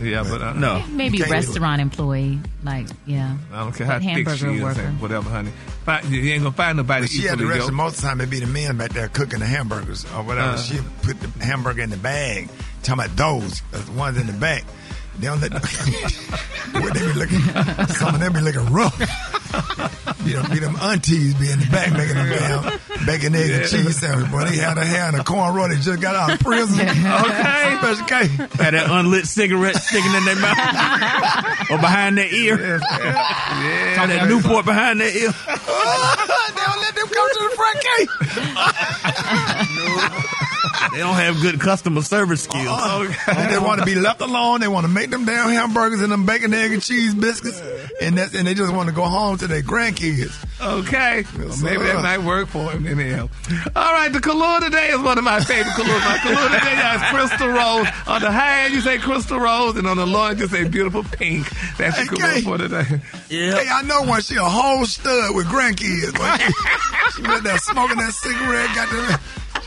yeah, but uh, No. Maybe You can't restaurant employee, like yeah. I don't care how thick she hamburger is worker. and whatever, honey. Find, you ain't gonna find nobody But she had the equally rest of most of the time it'd be the men back there cooking the hamburgers or whatever. Uh. she put the hamburger in the bag. Talking about those, the ones in the back. They don't let. [LAUGHS] Boy, they be looking. Some of them be looking rough. [LAUGHS] be, know, be them aunties be in the back making them damn bacon, egg, and cheese sandwich. Boy, they had a hair and a cornrow. They just got out of prison. [LAUGHS] Okay. [LAUGHS] Special K. Had that unlit cigarette sticking in their mouth or behind their ear. Yeah. Got that Newport behind their ear. they don't let them come to the front gate. They don't have good customer service skills. Oh, oh, and they want to be left alone. They want to make them damn hamburgers and them bacon, egg, and cheese biscuits, and that's and they just want to go home to their grandkids. Okay. Well, maybe sir. that might work for him anyhow. All right, the Kahlua today is one of my favorite Kahlua. My Kahlua today is Crystal Rose. On the high end, you say Crystal Rose, and on the low end, you say beautiful pink. That's the Hey, Kahlua Kay. for today. Yeah. Hey, I know one. She a whole stud with grandkids. Boy. [LAUGHS] she went there smoking that cigarette. Got the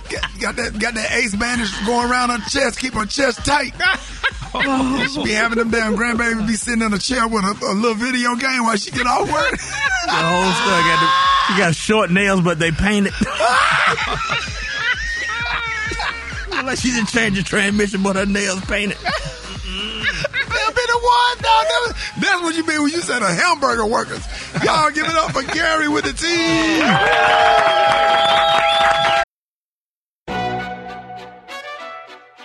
got, got that got that ace bandage going around her chest. Keep her chest tight. [LAUGHS] she be having them damn grandbabies be sitting in a chair with a, a little video game while she get off work. [LAUGHS] The whole stuff got the, she got short nails, but they painted. [LAUGHS] like she didn't change the transmission, but her nails painted. They'll be the one That's what you mean when you said a hamburger workers. Y'all give it up for Gary with the team.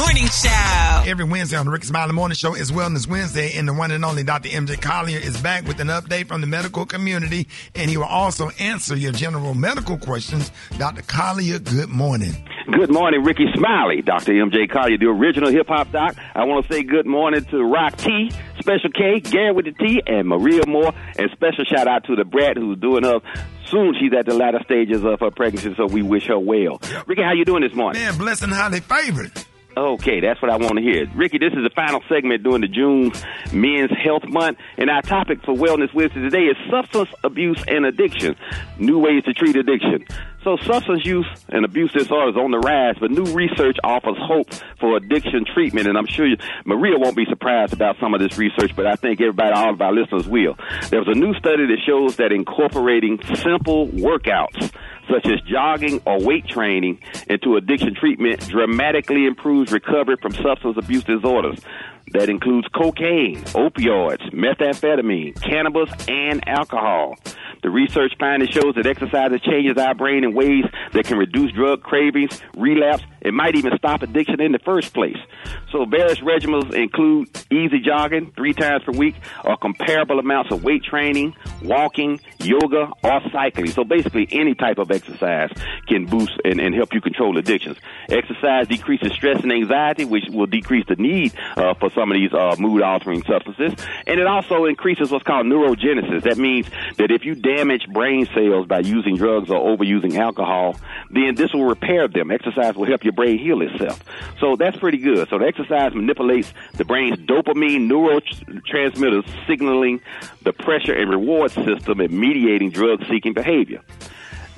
Morning Show. Every Wednesday on the Rick Smiley Morning Show is Wellness Wednesday, and the one and only Dr. MJ Collier is back with an update from the medical community, and he will also answer your general medical questions. Dr. Collier, good morning. Good morning, Rickey Smiley, Dr. MJ Collier, the original hip hop doc. I want to say good morning to Rock T, Special K, Gary with the T, and Maria Moore. And special shout out to the Brat who's doing her. Soon she's at the latter stages of her pregnancy, so we wish her well. Rickey, how you doing this morning? Man, blessed and highly favored. Okay, that's what I want to hear. Rickey, this is the final segment during the June Men's Health Month, and our topic for Wellness Wednesday today is substance abuse and addiction, new ways to treat addiction. So substance use and abuse disorders on the rise, but new research offers hope for addiction treatment, and I'm sure you, Maria won't be surprised about some of this research, but I think everybody, all of our listeners will. There was a new study that shows that incorporating simple workouts such as jogging or weight training into addiction treatment dramatically improves recovery from substance abuse disorders. That includes cocaine, opioids, methamphetamine, cannabis, and alcohol. The research finding shows that exercise changes our brain in ways that can reduce drug cravings, relapse, and might even stop addiction in the first place. So various regimens include easy jogging three times per week or comparable amounts of weight training, walking, yoga, or cycling. So basically any type of exercise can boost and, and help you control addictions. Exercise decreases stress and anxiety, which will decrease the need uh, for some of these uh, mood altering substances. And it also increases what's called neurogenesis. That means that if you damage brain cells by using drugs or overusing alcohol, then this will repair them. Exercise will help your brain heal itself. So that's pretty good. So the exercise manipulates the brain's dopamine neurotransmitters, signaling the pressure and reward system and mediating drug seeking behavior.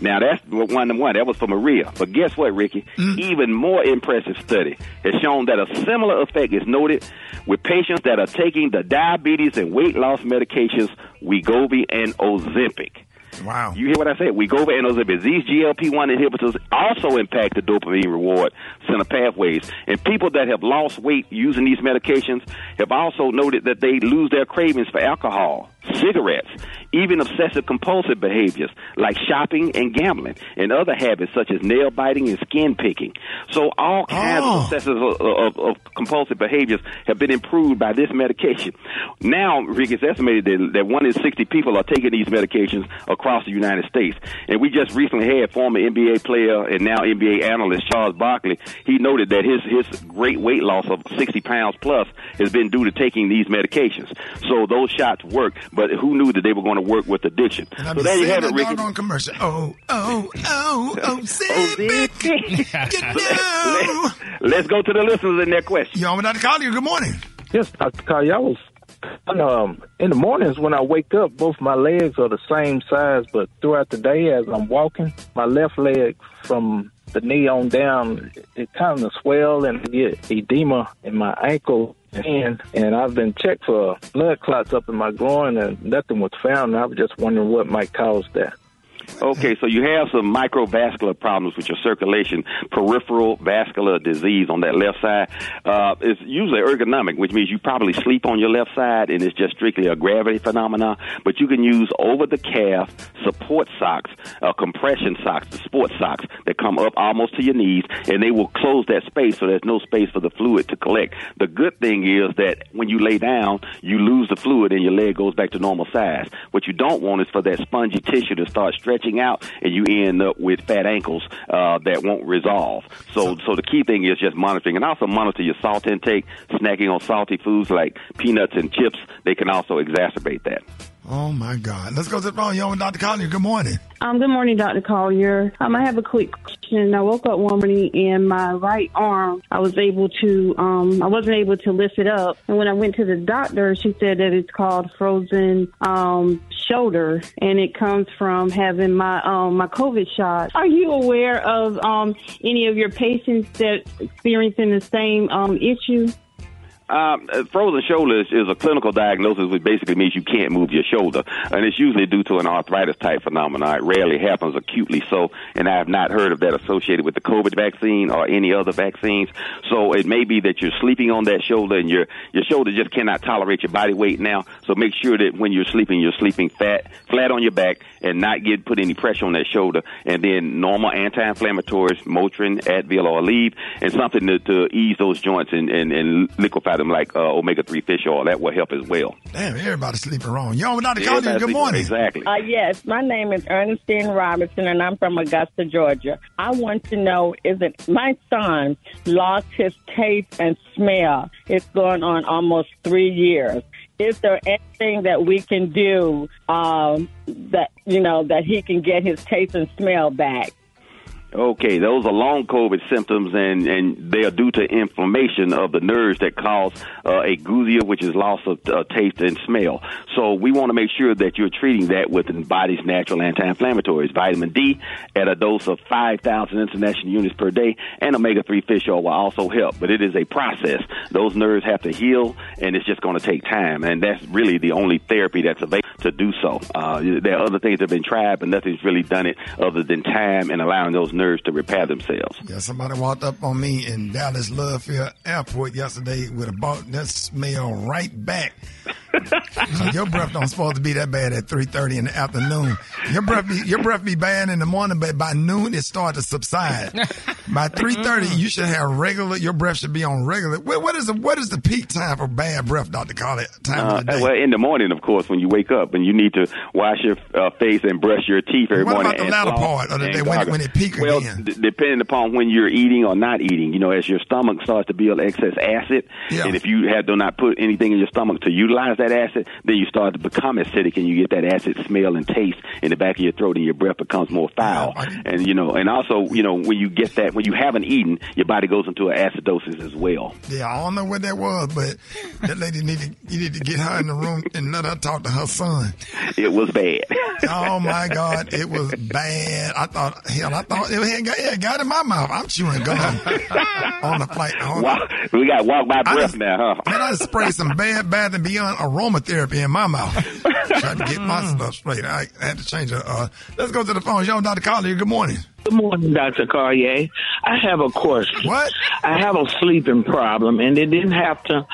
Now that's one to one. That was for Maria. But guess what, Rickey? Mm. Even more impressive study has shown that a similar effect is noted with patients that are taking the diabetes and weight loss medications Wegovy and Ozempic. Wow. You hear what I said? Wegovy and Ozempic. These GLP-1 inhibitors also impact the dopamine reward center pathways. And people that have lost weight using these medications have also noted that they lose their cravings for alcohol, cigarettes, even obsessive compulsive behaviors like shopping and gambling, and other habits such as nail biting and skin picking. So all kinds of oh. obsessive of, of, of compulsive behaviors have been improved by this medication. Now, Rick, it's estimated that, that one in 60 people are taking these medications across the United States. And we just recently had former NBA player and now NBA analyst Charles Barkley. He noted that his, his great weight loss of 60 pounds plus has been due to taking these medications. So those shots work, but who knew that they were going to work with addiction? And I So there you seeing have it, that Rickey. doggone commercial. Oh, oh, oh, [LAUGHS] oh, [LAUGHS] Let's go to the listeners and their question y'all are Yo, Dr. Collier, good morning. Yes, Dr. Carl, I was um, in the mornings when I wake up, both my legs are the same size, but throughout the day as I'm walking, my left leg from the knee on down, it kind of swell and I get edema in my ankle and and I've been checked for blood clots up in my groin and nothing was found. And I was just wondering what might cause that. Okay, so you have some microvascular problems with your circulation, peripheral vascular disease on that left side. Uh, it's usually ergonomic, which means you probably sleep on your left side and it's just strictly a gravity phenomenon. But you can use over the calf support socks, uh, compression socks, the sports socks that come up almost to your knees and they will close that space so there's no space for the fluid to collect. The good thing is that when you lay down, you lose the fluid and your leg goes back to normal size. What you don't want is for that spongy tissue to start stretching out and you end up with fat ankles uh, that won't resolve. So, so the key thing is just monitoring and also monitor your salt intake. Snacking on salty foods like peanuts and chips, they can also exacerbate that. Oh my God. Let's go to the phone. Yo, Dr. Collier, good morning. Um, good morning, Dr. Collier. Um, I have a quick question. I woke up one morning and my right arm, I was able to, um, I wasn't able to lift it up. And when I went to the doctor, she said that it's called frozen, um, shoulder and it comes from having my, um, my COVID shot. Are you aware of, um, any of your patients that experiencing the same, um, issue? Um, uh, frozen shoulder is, is a clinical diagnosis, which basically means you can't move your shoulder, and it's usually due to an arthritis type phenomenon. It rarely happens acutely so, and I have not heard of that associated with the COVID vaccine or any other vaccines. So it may be that you're sleeping on that shoulder, and your your shoulder just cannot tolerate your body weight now. So make sure that when you're sleeping, you're sleeping fat, flat on your back, and not get put any pressure on that shoulder. And then normal anti-inflammatories, Motrin, Advil, or Aleve, and something to, to ease those joints and, and, and liquefy them like uh, omega-3 fish oil. That will help as well. Damn, everybody's sleeping wrong. Yo, Dr. Yeah, Collier, that's good it. morning. Exactly. Uh, yes, my name is Ernestine Robinson, and I'm from Augusta, Georgia. I want to know: Is it my son lost his taste and smell? It's going on almost three years. Is there anything that we can do um, that you know that he can get his taste and smell back? Okay, those are long COVID symptoms, and, and they are due to inflammation of the nerves that cause uh, ageusia, which is loss of uh, taste and smell. So we want to make sure that you're treating that with the body's natural anti-inflammatories. Vitamin D at a dose of 5,000 international units per day, and omega-3 fish oil will also help. But it is a process. Those nerves have to heal, and it's just going to take time. And that's really the only therapy that's available to do so. Uh, there are other things that have been tried, but nothing's really done it other than time and allowing those nerves to repair themselves. Yeah, somebody walked up on me in Dallas Love Field Airport yesterday with a boat that smell right back. [LAUGHS] so your breath don't supposed to be that bad at three thirty in the afternoon. Your breath be your breath be bad in the morning, but by noon it starts to subside. by three thirty, you should have regular. Your breath should be on regular. What, what is the what is the peak time for bad breath, Doctor Collier? Time Uh, of the day. well, in the morning, of course, when you wake up and you need to wash your uh, face and brush your teeth every What morning. about the latter part of the day when- when it peaks well, again? d- depending upon when you're eating or not eating, you know, as your stomach starts to build excess acid, Yeah. and if you have do not put anything in your stomach to utilize that acid, then you start to become acidic and you get that acid smell and taste in the back of your throat, and your breath becomes more foul. and you know, and also, you know, when you get that, when you haven't eaten, your body goes into an acidosis as well. Yeah, I don't know what that was, but that lady needed you need to get her in the room and let her talk to her son. It was bad. Oh my God, it was bad. I thought, hell, I thought it had got, it got in my mouth. I'm chewing gum on the flight. On Wow, we got walk by breath now, huh? Man, I just sprayed some bad Bath and Beyond aromatherapy in my mouth. [LAUGHS] Trying to get my stuff straight. I had to change it. Uh, let's go to the phone. Yo, Dr. Collier, good morning. Good morning, Dr. Carrier. I have a question. What? I have a sleeping problem, and it didn't have to.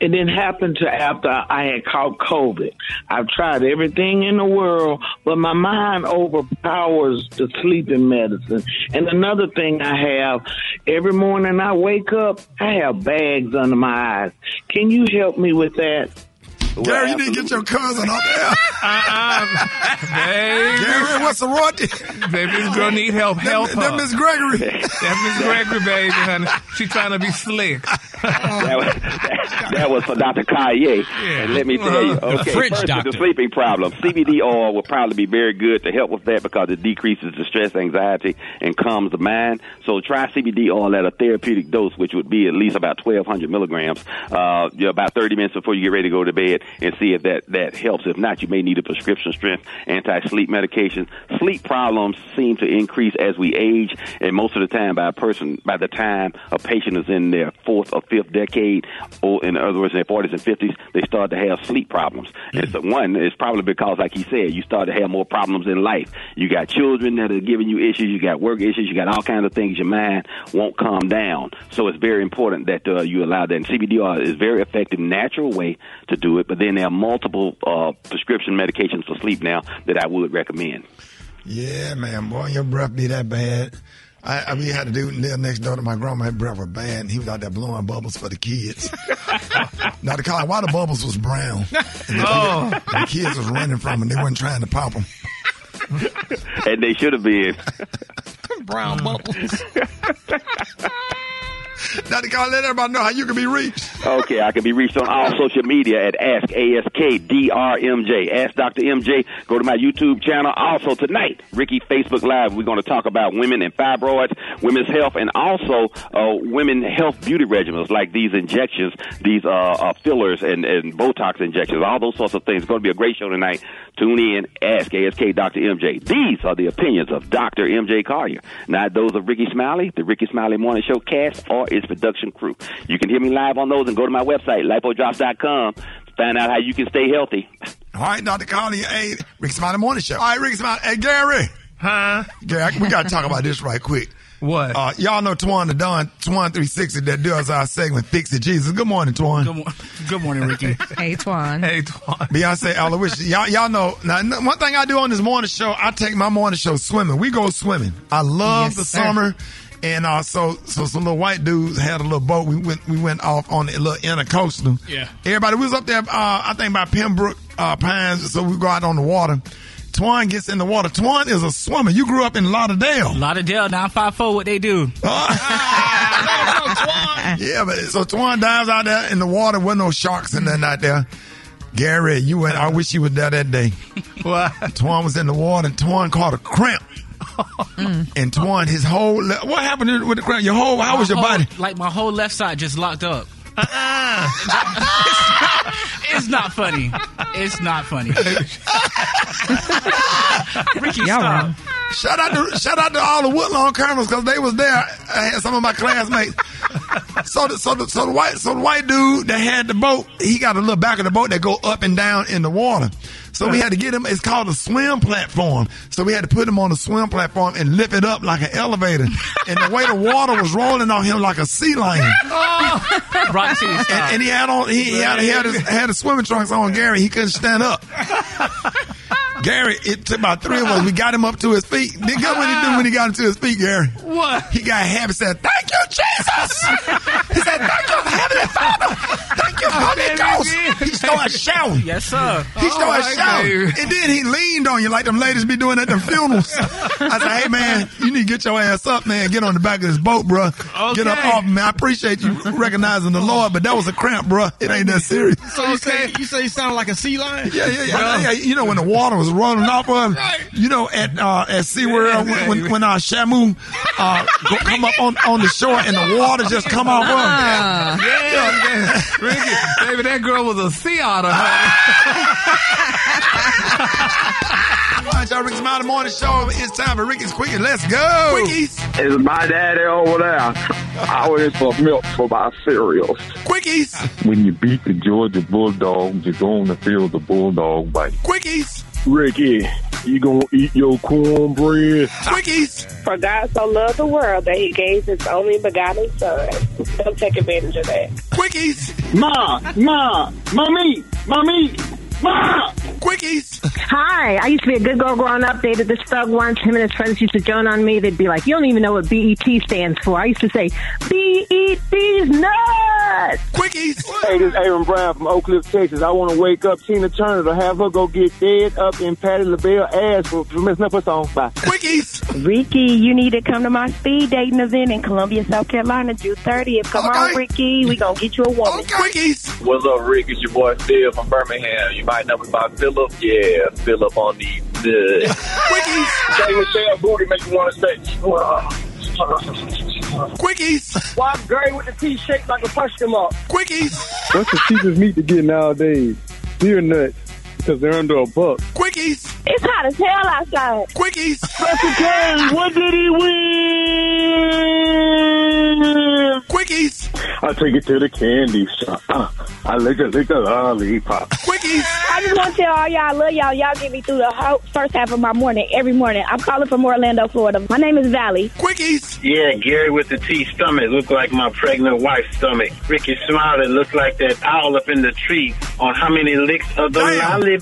It didn't happen to after I had caught COVID. I've tried everything in the world, but my mind overpowers the sleeping medicine. And another thing I have, every morning I wake up, I have bags under my eyes. Can you help me with that? Gary, you need to get your cousin up there. [LAUGHS] Uh, um, baby. Gary, what's the sorority? Baby, this girl need help. Help That- her. that Miss Gregory. That Miss Gregory, baby, honey. She trying to be slick. That, was, that, that was for Dr. Kaye. And let me tell you, okay, first doctor. the sleeping problem. CBD oil will probably be very good to help with that because it decreases the stress, anxiety, and calms the mind. So try CBD oil at a therapeutic dose, which would be at least about 1,200 milligrams, uh, about 30 minutes before you get ready to go to bed, and see if that that helps. If not, you may need a prescription strength anti-sleep medication. Sleep problems seem to increase as we age, and most of the time, by a person, by the time a patient is in their fourth or fifth decade, or in other words, in their 40s and 50s, they start to have sleep problems. And so, one is probably because, like he said, you start to have more problems in life. You got children that are giving you issues, you got work issues, you got all kinds of things. Your mind won't calm down. So it's very important that uh, you allow that. And CBD oil is a very effective, natural way to do it. But then there are multiple uh, prescription medications for sleep now that I would recommend. Yeah, man, boy, your breath be that bad. I, I we had to do live next door to my grandma. His breath was bad, and he was out there blowing bubbles for the kids. [LAUGHS] now the collar, why the bubbles was brown, and the, Oh. the kids was running from them. They weren't trying to pop them. and they should have been. Brown bubbles. [LAUGHS] Now the collar, let everybody know how you can be reached. Okay, I can be reached on all social media at Ask ASKDRMJ. Ask Dr. MJ. Go to my YouTube channel. Also tonight, Ricky Facebook Live. We're going to talk about women and fibroids, women's health, and also uh, women health beauty regimens like these injections, these uh, uh, fillers and, and Botox injections, all those sorts of things. It's going to be a great show tonight. Tune in. Ask ASK Dr. MJ. These are the opinions of Dr. MJ Collier, not those of Rickey Smiley, the Rickey Smiley Morning Show cast, or its production crew. You can hear me live on those and go to my website, lipodrops.com, to find out how you can stay healthy. All right, Dr. Collier, hey, Rickey Smiley Morning Show. All right, Rickey Smiley, hey, Gary. Huh? Gary, we got to talk about this right quick. [LAUGHS] What? Uh, y'all know Twan the Don, Twan 360 that does our segment, Fix It Jesus. Good morning, Twan. Good, Good morning, Rickey. [LAUGHS] Hey, Twan. Hey, Twan. Beyonce Aloysius. [LAUGHS] Y'all, y'all know, now, one thing I do on this morning show, I take my morning show swimming. We go swimming. I love Yes, the sir. summer. And uh, so, so some little white dudes had a little boat. We went, we went off on a little intercoastal. Yeah. Everybody we was up there, uh, I think by Pembroke uh, Pines. So we go out on the water. Twan gets in the water. Twan is a swimmer. You grew up in Lauderdale. Lauderdale, 954, what they do. [LAUGHS] yeah, but so Twan dives out there in the water with no sharks and nothing out there. Gary, you went. I wish you were there that day. [LAUGHS] What? Twan was in the water and Twan caught a cramp. [LAUGHS] And Twan, his whole le- what happened with the cramp? Your whole how was your whole- body? Like my whole left side just locked up. Uh-uh. [LAUGHS] it's not funny. It's not funny. [LAUGHS] Rickey, Y'all stop. wrong. Shout out to shout out to all the Woodlawn Colonels because they was there. I had some of my classmates. So the, so the, so the white so the white dude that had the boat, he got a little back of the boat that go up and down in the water. So we had to get him. It's called a swim platform. So we had to put him on a swim platform and lift it up like an elevator. [LAUGHS] And the way the water was rolling on him like a sea lion. Oh. Rock City And, and he had on he, he had he had his, had his swimming trunks on. Gary, he couldn't stand up. Gary, it took about three of us. We got him up to his feet. Then guess what he did when he got him to his feet, Gary? What? He got happy. Said, "Thank you, Jesus." he said, "Thank you, Heavenly Father. Thank you, oh, Holy Ghost." He started shouting. Yes, sir. He started Oh, shouting, okay. and then he leaned on you like them ladies be doing at them funerals. I said, "Hey man, you need to get your ass up, man. Get on the back of this boat, bruh. Get up off, me. I appreciate you recognizing the Lord, but that was a cramp, bruh. It ain't that serious." So you say you say you sound like a sea lion? Yeah, yeah, yeah. yeah. You know when the water was running off of him. You know at uh, at SeaWorld when when, when uh, Shamu uh, go, come up on, on the shore and the water just come off of him. Ah. Yeah, Rickey, baby, that girl was a sea otter. All right, y'all, Rickey Smiley Morning Show. It's time for Rickey's Quickie. Let's go. Quickies. It's my daddy over there. I always for milk for my cereals. Quickies. When you beat the Georgia Bulldogs, you're going to feel the Bulldog bite. Quickies. Rickey, you gonna eat your cornbread? Quickies. For God so loved the world that he gave his only begotten son. Don't take advantage of that. Quickies. Ma, ma, mommy, mommy, ma. Quickies. Hi, I used to be a good girl growing up. Dated this thug once. Him and his friends used to joan on me. They'd be like, "You don't even know what BET stands for." I used to say, "BET's nuts." Quickies. Hey, this is Aaron Brown from Oak Cliff, Texas. I want to wake up Tina Turner to have her go get dead up in Patti LaBelle ass for, for messing up her song. Bye. Quickies. Rickey, you need to come to my speed dating event in Columbia, South Carolina, June 30th. Come on, Rickey. We gonna get you a woman. Quickies. What's up, Rick? It's your boy Phil from Birmingham. You might know me by Philip. Yeah, Philip on the. the. [LAUGHS] Quickies. Say Michelle Booty make you want to say. Quickies. Why Gray with the T shaped like a question mark? Quickies. What's the cheapest meat to get nowadays? Deer nuts, because they're under a book. Quickies. It's hot as hell outside. Quickies. Special K, what did he win? Quickies. I take it to the candy shop. Uh, I lick a lick a lollipop. Quickies. I just want to tell all y'all I love y'all. Y'all get me through the whole first half of my morning every morning. I'm calling from Orlando, Florida. My name is Valley. Quickies. Yeah, Gary with the T stomach look like my pregnant wife's stomach. Rickey Smiley look like that owl up in the tree on how many licks of the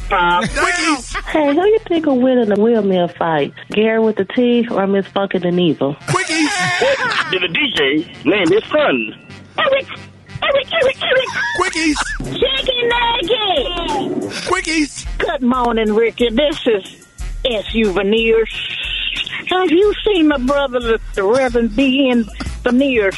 lollipop. Quickies. [LAUGHS] Hey, who you think will win in the wheelmill fight? Gary with the T or Miss Funkin' and Evil? Quickies. Did the DJ name his son? Eric, Eric, Eric, Eric. Quickies. Chicken nuggets. Quickies. Good morning, Rickey. This is S.U. Veneers. Have you seen my brother, the, the Reverend B.N. Veneers?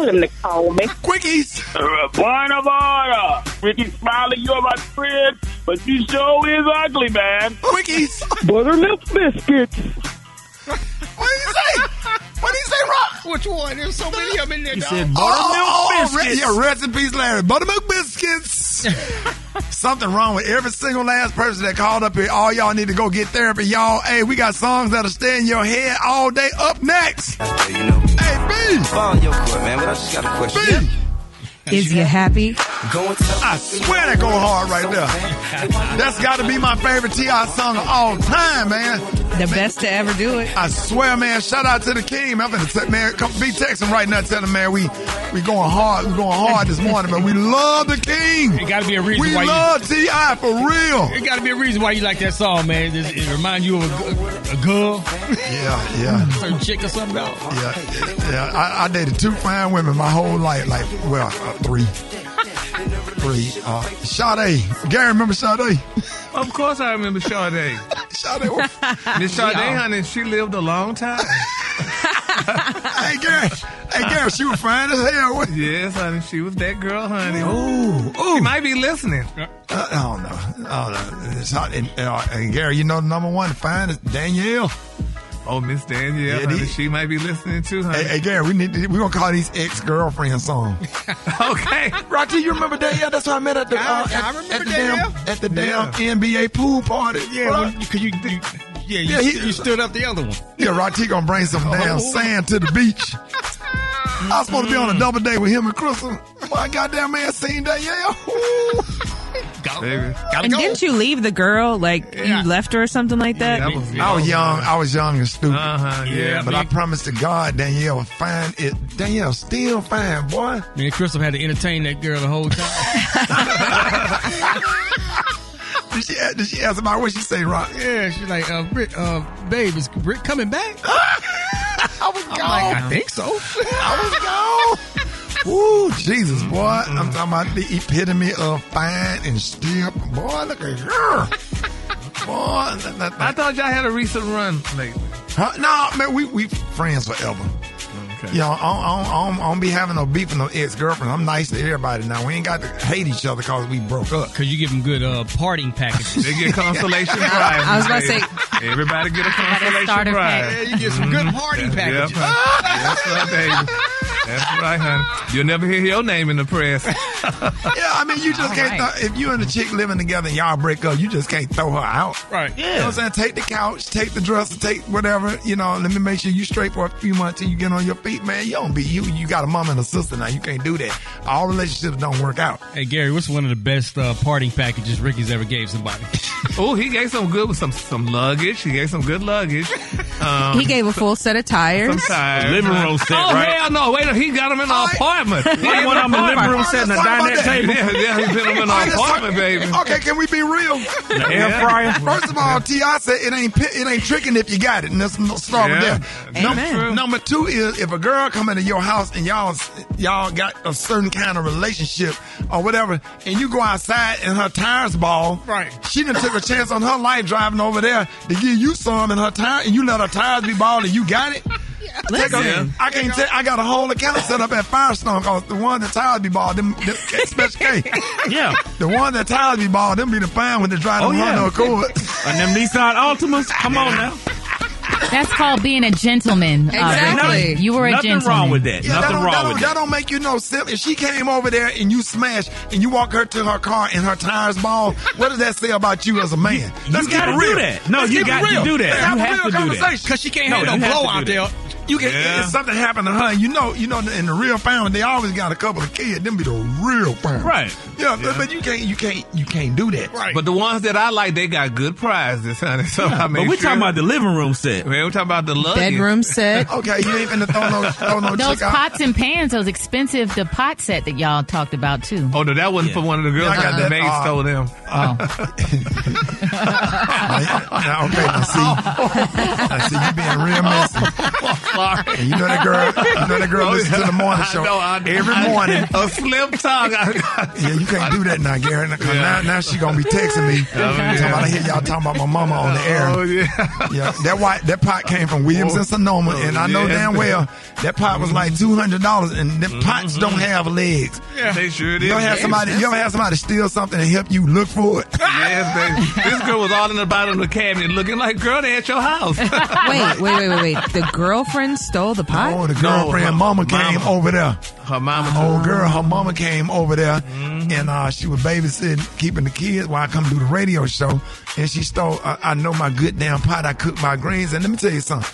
Tell him to call me. Quickies. Uh, point of order. Rickey Smiley, you're my friend, but you sure is ugly, man. Quickies. Buttermilk biscuits. What did you say? What did you say, Rock? Which one? There's so many of them in there. He dog. said Oh, buttermilk oh, oh, re- biscuits. yeah, rest in peace, Larry. Buttermilk biscuits. [LAUGHS] Something wrong with every single last person that called up here. All y'all need to go get therapy, y'all. Hey, we got songs that'll stay in your head all day. Up next. You know, Hey, B. fall in your court, man. But I just got a question. B. Is you happy? I swear that go hard right there. That's got to be my favorite T.I. song of all time, man. The best to ever do it. I swear, man. Shout out to the king. I'm gonna say, man, come be texting right now, telling man we we going hard. We going hard this morning, but We love the king. It got to be a reason why. We why love T.I. for real. It got to be a reason why you like that song, man. It, it reminds you of a, a girl, Yeah, yeah, [LAUGHS] certain chick or something. Else. yeah, yeah. I, I dated two fine women my whole life. Like, well, uh, three, three. Uh, Sade. Gary, remember Sade? Of course, I remember Sade. [LAUGHS] Sade. Miss Sade, honey, she lived a long time. [LAUGHS] hey, Gary. Hey, Gary, she was fine as hell. What- Yes, honey, she was that girl, honey. Ooh, ooh. She might be listening. Uh, I don't know. I don't know. It's hot. And, uh, and Gary, you know the number one fine is Danielle. Oh, Miss Danielle, Yeah, honey, she might be listening too, honey. Hey, hey, Gary, we need to, we gonna call these ex girlfriend songs. [LAUGHS] okay. Rocky, you remember Danielle? That's what I met at the uh, I- I at, remember at the Danielle. damn at the damn NBA pool party. Yeah, when, cause you, you yeah, you, Yeah, he- you stood up the other one. yeah, Rocky gonna bring some damn Oh. sand to the beach. I was supposed to be on a double date with him and Crystal. My goddamn man seen Danielle. [LAUGHS] Ooh. Baby. Gotta And go. didn't you leave the girl? Like Yeah. you left her or something like that? That was I was young. I was young and stupid. Uh-huh, yeah. Yeah, But I promised to God, Danielle was fine. It Danielle still fine, boy. Me and Crystal had to entertain that girl the whole time. [LAUGHS] [LAUGHS] Did she, did she ask about what she say, Rock? yeah, she's like, uh, Rick, uh, babe, is Rick coming back? [LAUGHS] I was I'm like, I think so. I was gone. Ooh, Jesus, boy. I'm talking about the epitome of fine and still. Boy, look at her. Boy, that, that, I thought y'all had a recent run lately. huh? no, man, we, we friends forever. Okay. You know, I don't, I, don't, I, don't, be having no beef with no ex-girlfriend. I'm nice to everybody now. We ain't got to hate each other because we broke up. Cause you give them good uh, parting packages. They get consolation [LAUGHS] prize. I was about to say- Everybody get a consolation starter prize. yeah, you get some good parting packages. honey. That's right, baby. [LAUGHS] That's right, honey. You'll never hear your name in the press. [LAUGHS] Yeah, I mean, you just All can't. right. Th- if you and the chick living together and y'all break up, you just can't throw her out. Right. You know what I'm saying? Take the couch, take the dresser, take whatever. You know, let me make sure you straight for a few months till you get on your feet, man. You don't be you. You got a mom and a sister now. You can't do that. All relationships don't work out. Hey Gary, what's one of the best uh, parting packages Rickey's ever gave somebody? [LAUGHS] oh, he gave some good with some some luggage. He gave some good luggage. Um, he gave a full set of tires. some tires. Living room set, oh, right? hell no. Wait a He got them in an apartment. He had one of them in the living room set and a Let's dinette table. Yeah, yeah, he put them in an All right, apartment, baby. Okay, can we be real? The air fryer. First of all, T.I. said it ain't pi- it ain't tricking if you got it, and let's no- start Yeah. with that. Number, number two is if a girl come into your house and y'all y'all got a certain kind of relationship or whatever, and you go outside and her tires ball, Right. She done took a chance on her life driving over there to give you some in her tire, and you let her tires be bald and you got it. Take a- Listen. I can't tell. I got a whole account set up at Firestone because the one that tires be bald, them, them special K. [LAUGHS] Yeah. The one that tires be bald, them be the fine when they drive Oh, the yeah. Honda Accord. And them Nissan Altimas. Come on now. That's called being a gentleman. uh, Exactly. Rickey. You were a Nothing gentleman. wrong with that. Yeah, Nothing don't, wrong that, with that that. don't make you no simp. If she came over there and you smash and you walk her to her car and her tires bald, what does that say about you as a man? You Let's keep gotta it real. do that. No, Let's you keep it got to real. do that. Let's You have a have real to do that. conversation. Because she can't No, have you no have blow out there. You can, Yeah. if something happened to her, you know, you know, in the real family, they always got a couple of kids. Them be the real family, Right. Yeah, But, but you can't, you can't, you can't do that, Right. But the ones that I like, they got good prizes, honey. [LAUGHS] So I But we're talking about the living room set. Man, we're talking about the luggage. Bedroom set. [LAUGHS] Okay, you ain't finna throw no, throw no Those chick out. pots and pans, those expensive, the pot set that y'all talked about too. Oh no, that wasn't for one of the girls. Yeah, I got the that, maid uh, stole them. Oh. [LAUGHS] now, okay, now see, now see, you being real messy. And you know that girl, you know that girl Oh, listen to the morning show I know, I- every I- morning. A flip tongue. Yeah, you can't do that now, Gary. Because now, now she gonna be texting me. Oh, talking about I hear y'all talking about my mama on the air. Oh yeah. Yeah, that white that pot came from Williams oh. and Sonoma, and I know oh, yeah. damn well that pot was like two hundred dollars, and them pots don't mm-hmm. have legs. Yeah, they sure did. You ever have somebody? You ever have somebody steal something and help you look for it? [LAUGHS] Yes, baby. This girl was all in the bottom of the cabinet looking like, girl, they at your house. [LAUGHS] Wait, wait, wait, wait, wait. The girlfriend stole the pot? Oh, the No, girlfriend, her mama came mama. over there. Her mama. Old girl, her mama came over there, Mm-hmm. and uh, she was babysitting, keeping the kids while I come do the radio show. And she stole. Uh, I know my good damn pot. I cook my greens, and let me tell you something.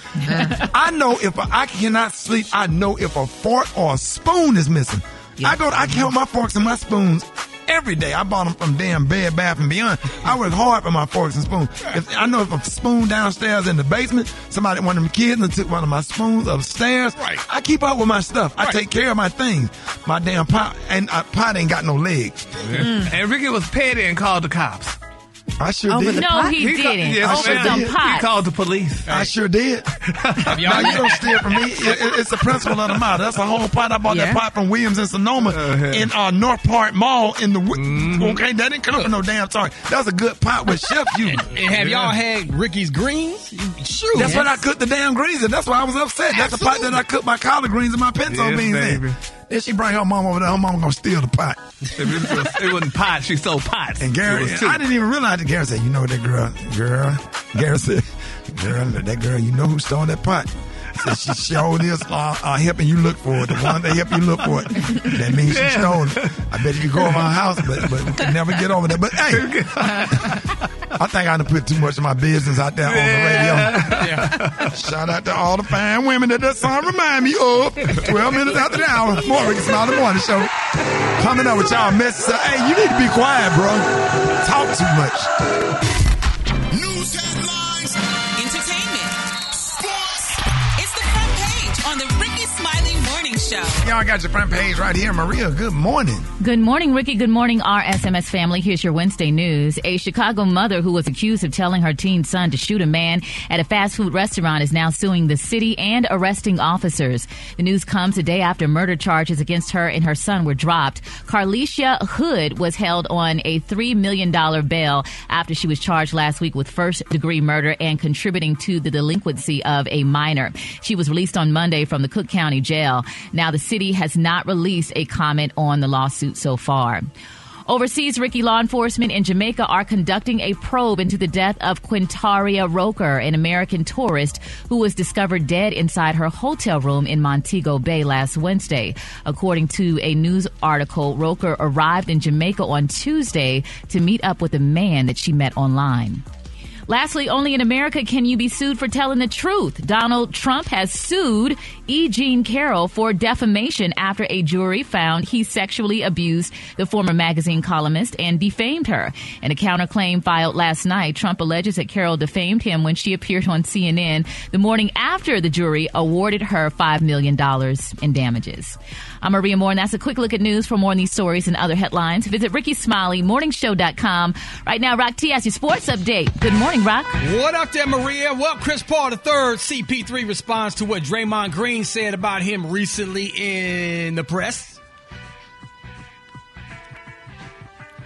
I know if I, I cannot sleep. I know if a fork or a spoon is missing. I go. I count my forks and my spoons. Every day, I bought them from damn Bed Bath and Beyond. I work hard for my forks and spoons. If I know if a spoon downstairs in the basement, somebody, one of them kids, and took one of my spoons upstairs. Right. I keep up with my stuff. I take care of my things. My damn pot and uh, pot ain't got no legs. And Rickey was petty and called the cops. I sure but did. the No, pot- he, He didn't. yes, Over ma'am. some He- He called the police. I sure did. Now, y'all, don't steal from me. It- it- it's the principle of the matter. That's a whole pot. I bought Yeah. that pot from Williams and Sonoma in uh, North Park Mall in the. wi- Okay, that didn't come from no damn sorry. That's a good pot with chef you. and have y'all had Rickey's greens? You- Shoot. That's what I cooked the damn greens in. That's why I was upset. That's the pot that I cooked my collard greens and my pinto Yes, beans baby. in. Then she bring her mom over there. Her mom gonna steal the pot. [LAUGHS] It, was, it wasn't pot. She sold pots. And Gary, It was two. I didn't even realize that Gary said, you know that girl, girl. Gary said, [LAUGHS] girl, that girl, you know who stole that pot. Said she showed this uh, uh, helping you look for it. The one that help you look for it. That means she stole it. I bet you could go over my house, but, but we could never get over that. But hey, [LAUGHS] I think I done put too much of my business out there on the radio. Shout out to all the fine women that that song remind me of. 12 minutes after the hour. More Rickey Smiley Morning Show. Coming up with y'all message. Hey, you need to be quiet, bro. Talk too much. Y'all got your front page right here. Maria, good morning. Good morning, Rickey. Good morning, RSMS family. Here's your Wednesday news. A Chicago mother who was accused of telling her teen son to shoot a man at a fast food restaurant is now suing the city and arresting officers. The news comes a day after murder charges against her and her son were dropped. Carlisha Hood was held on a $3 million bail after she was charged last week with first degree murder and contributing to the delinquency of a minor. She was released on Monday from the Cook County Jail. Now, the city has not released a comment on the lawsuit so far. Overseas, Rickey law enforcement in Jamaica are conducting a probe into the death of Quintaria Roker, an American tourist who was discovered dead inside her hotel room in Montego Bay last Wednesday. According to a news article, Roker arrived in Jamaica on Tuesday to meet up with a man that she met online. Lastly, only in America can you be sued for telling the truth. Donald Trump has sued E. Jean Carroll for defamation after a jury found he sexually abused the former magazine columnist and defamed her. In a counterclaim filed last night, Trump alleges that Carroll defamed him when she appeared on CNN the morning after the jury awarded her $5 million in damages. I'm Maria Moore, and that's a quick look at news. For more on these stories and other headlines, visit Rickey Smiley, morningshow.com. Right now, Rock T has your sports update. Good morning, Rock. What up there, Maria? Well, Chris Paul III, CP3 responds to what Draymond Green said about him recently in the press.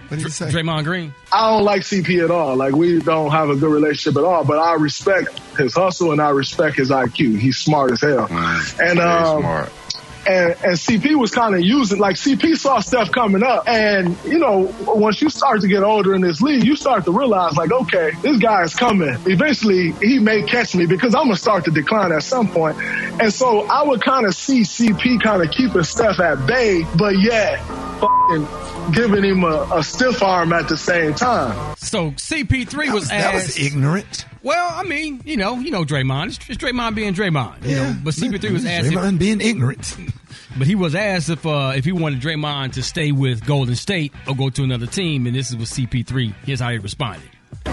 What did you say? Draymond Green. I don't like CP at all. Like we don't have a good relationship at all. But I respect his hustle and I respect his IQ. He's smart as hell. and um, and and CP was kind of using like CP saw stuff coming up, and you know once you start to get older in this league, you start to realize like okay, this guy is coming. Eventually, he may catch me because I'm gonna start to decline at some point. And so I would kind of see CP kind of keeping stuff at bay, but yet. fucking Giving him a, a stiff arm at the same time. So CP3 was, that was asked. ignorant. Well, I mean, you know, you know Draymond. It's, it's Draymond being Draymond. You Yeah. know, but CP3 was asked. Draymond being ignorant. [LAUGHS] But he was asked if uh, if he wanted Draymond to stay with Golden State or go to another team, and this is what CP3. Here's how he responded.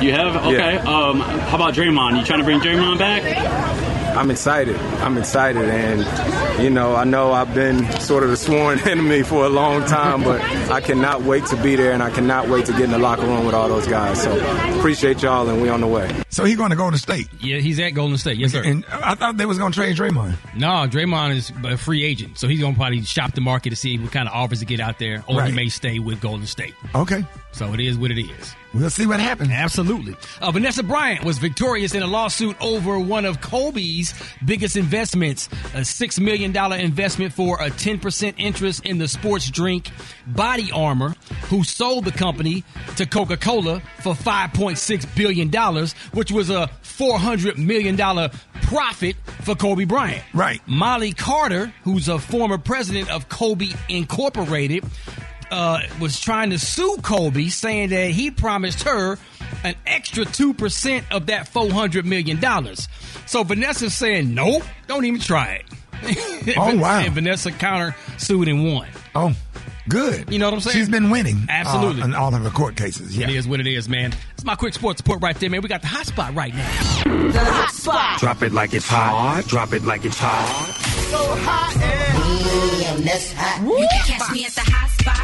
You have? Okay. Um, how about Draymond? You trying to bring Draymond back? I'm excited. I'm excited, and you know, I know I've been sort of the sworn [LAUGHS] enemy for a long time, but I cannot wait to be there, and I cannot wait to get in the locker room with all those guys. So appreciate y'all, and we on the way. So he going to go to state. Yeah, he's at Golden State. Yes, sir. And I thought they was going to trade Draymond. No, Draymond is a free agent, so he's gonna probably shop the market to see what kind of offers to get out there, or Right. he may stay with Golden State. Okay. So it is what it is. We'll see what happens. Absolutely. Uh, Vanessa Bryant was victorious in a lawsuit over one of Kobe's biggest investments, a $6 million investment for a 10% interest in the sports drink Body Armor, who sold the company to Coca Cola for $5.6 billion, which was a $400 million profit for Kobe Bryant. Right. Molly Carter, who's a former president of Kobe Incorporated, uh, was trying to sue Kobe, saying that he promised her an extra 2% of that $400 million. So Vanessa's saying, nope, don't even try it. Oh, [LAUGHS] wow. And Vanessa counter sued and won. Oh, good. You know what I'm saying? She's been winning. Absolutely. Uh, in all of her court cases. Yeah. It is what it is, man. It's my quick sports report right there, man. We got the hot spot right now. The hot spot. Drop it like it's hot. Drop it like it's hot. So hot and that's hot. You can catch me at the hot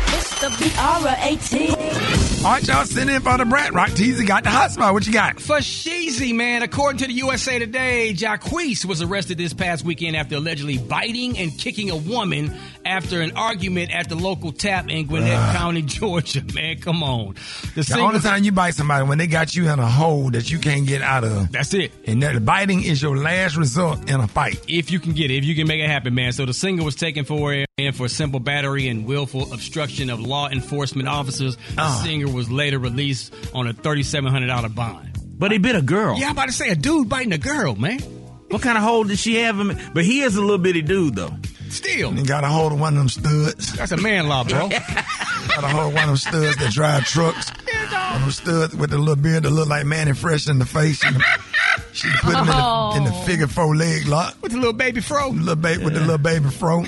It's the B-R-A-T. All right, y'all, send in for the Brat Rock Teasy. Got the hot spot. What you got? For Sheezy, man, according to the USA Today, Jacquees was arrested this past weekend after allegedly biting and kicking a woman after an argument at the local tap in Gwinnett County, [LAUGHS] Georgia. Man, come on. The, The only time you bite somebody when they got you in a hole that you can't get out of. That's it. And that biting is your last result in a fight. if you can get it, if you can make it happen, man. So the singer was taken for and for simple battery and willful obstruction of law enforcement officers. The Ah. singer was later released on a thirty-seven hundred dollar bond. But he bit a girl. Yeah, I'm about to say a dude biting a girl, man. What kind of hold did she have him? But he is a little bitty dude, though. Still, And got a hold of one of them studs. that's a man law, bro. [LAUGHS] got a hold of one of them studs that drive trucks. One of them studs with the little beard that look like Mannie Fresh in the face. She, she put him in the, in the oh. figure four leg lock. With the little baby fro. Little baby with the little baby fro.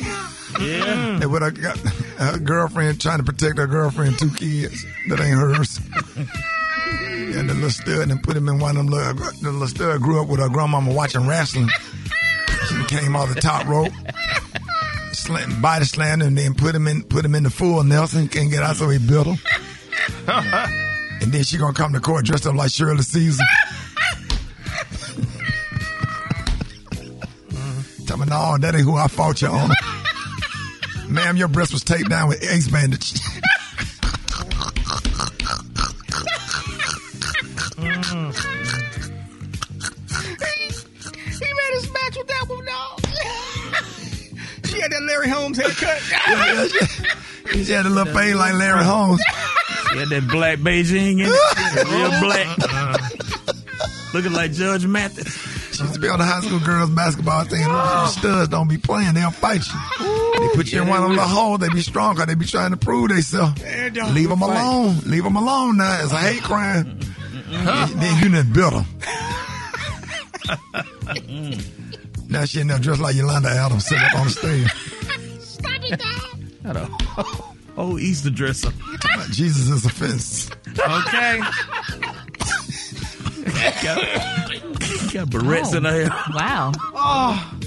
Yeah. And with her, got her girlfriend trying to protect her girlfriend, two kids that ain't hers. and the little stud and put him in one of them little, the little stud grew up with her grandmama watching wrestling. She came off the top rope, slam, body slammed him, and then put him in put him in the full Nelson. Can't get out, so he built him. [LAUGHS] and then she gonna come to court dressed up like Shirley Caesar. [LAUGHS] Tell me, no, that ain't who I fought you on. Ma'am, your breast was taped down with ace bandage. Mm. He made his match with that one, dog. [LAUGHS] she had that Larry Holmes haircut. He had a little fade like Larry Holmes. He had that black Beijing in it. Real black. [LAUGHS] Looking like Judge Mathis. She used to be on the high school girls basketball team. Them studs don't be playing; they'll fight you. They put you in one of the little holes. They be strong 'cause they be trying to prove themselves. Leave them alone. Leave them alone now. It's a hate crime. [LAUGHS] Then you done built them. [LAUGHS] now she in there dressed like Yolanda Adams sitting up on the stage. Got a whole Easter dresser. Jesus is a fence. Okay. [LAUGHS] got, got barrettes in her hair. Wow. Oh.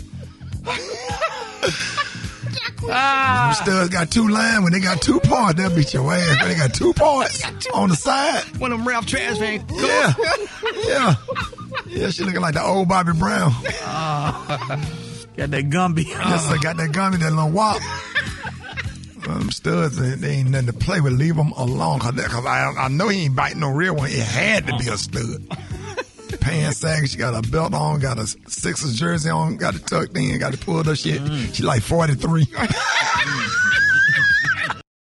[LAUGHS] Them Ah. studs got two lines. When they got two parts, they'll beat your ass. When they got two parts on the side. One of them Ralph trash man. Yeah. Yeah. Yeah, she looking like the old Bobby Brown. Got that Gumby. Yes, I got that gummy, that little wop. Um, studs, they, they ain't nothing to play with. Leave them alone. Cause, cause I, I know he ain't biting no real one. It had to be a stud. Pants sagging. She got a belt on, got a Sixers jersey on, got it tucked in, got it pulled up shit. She like 43. [LAUGHS]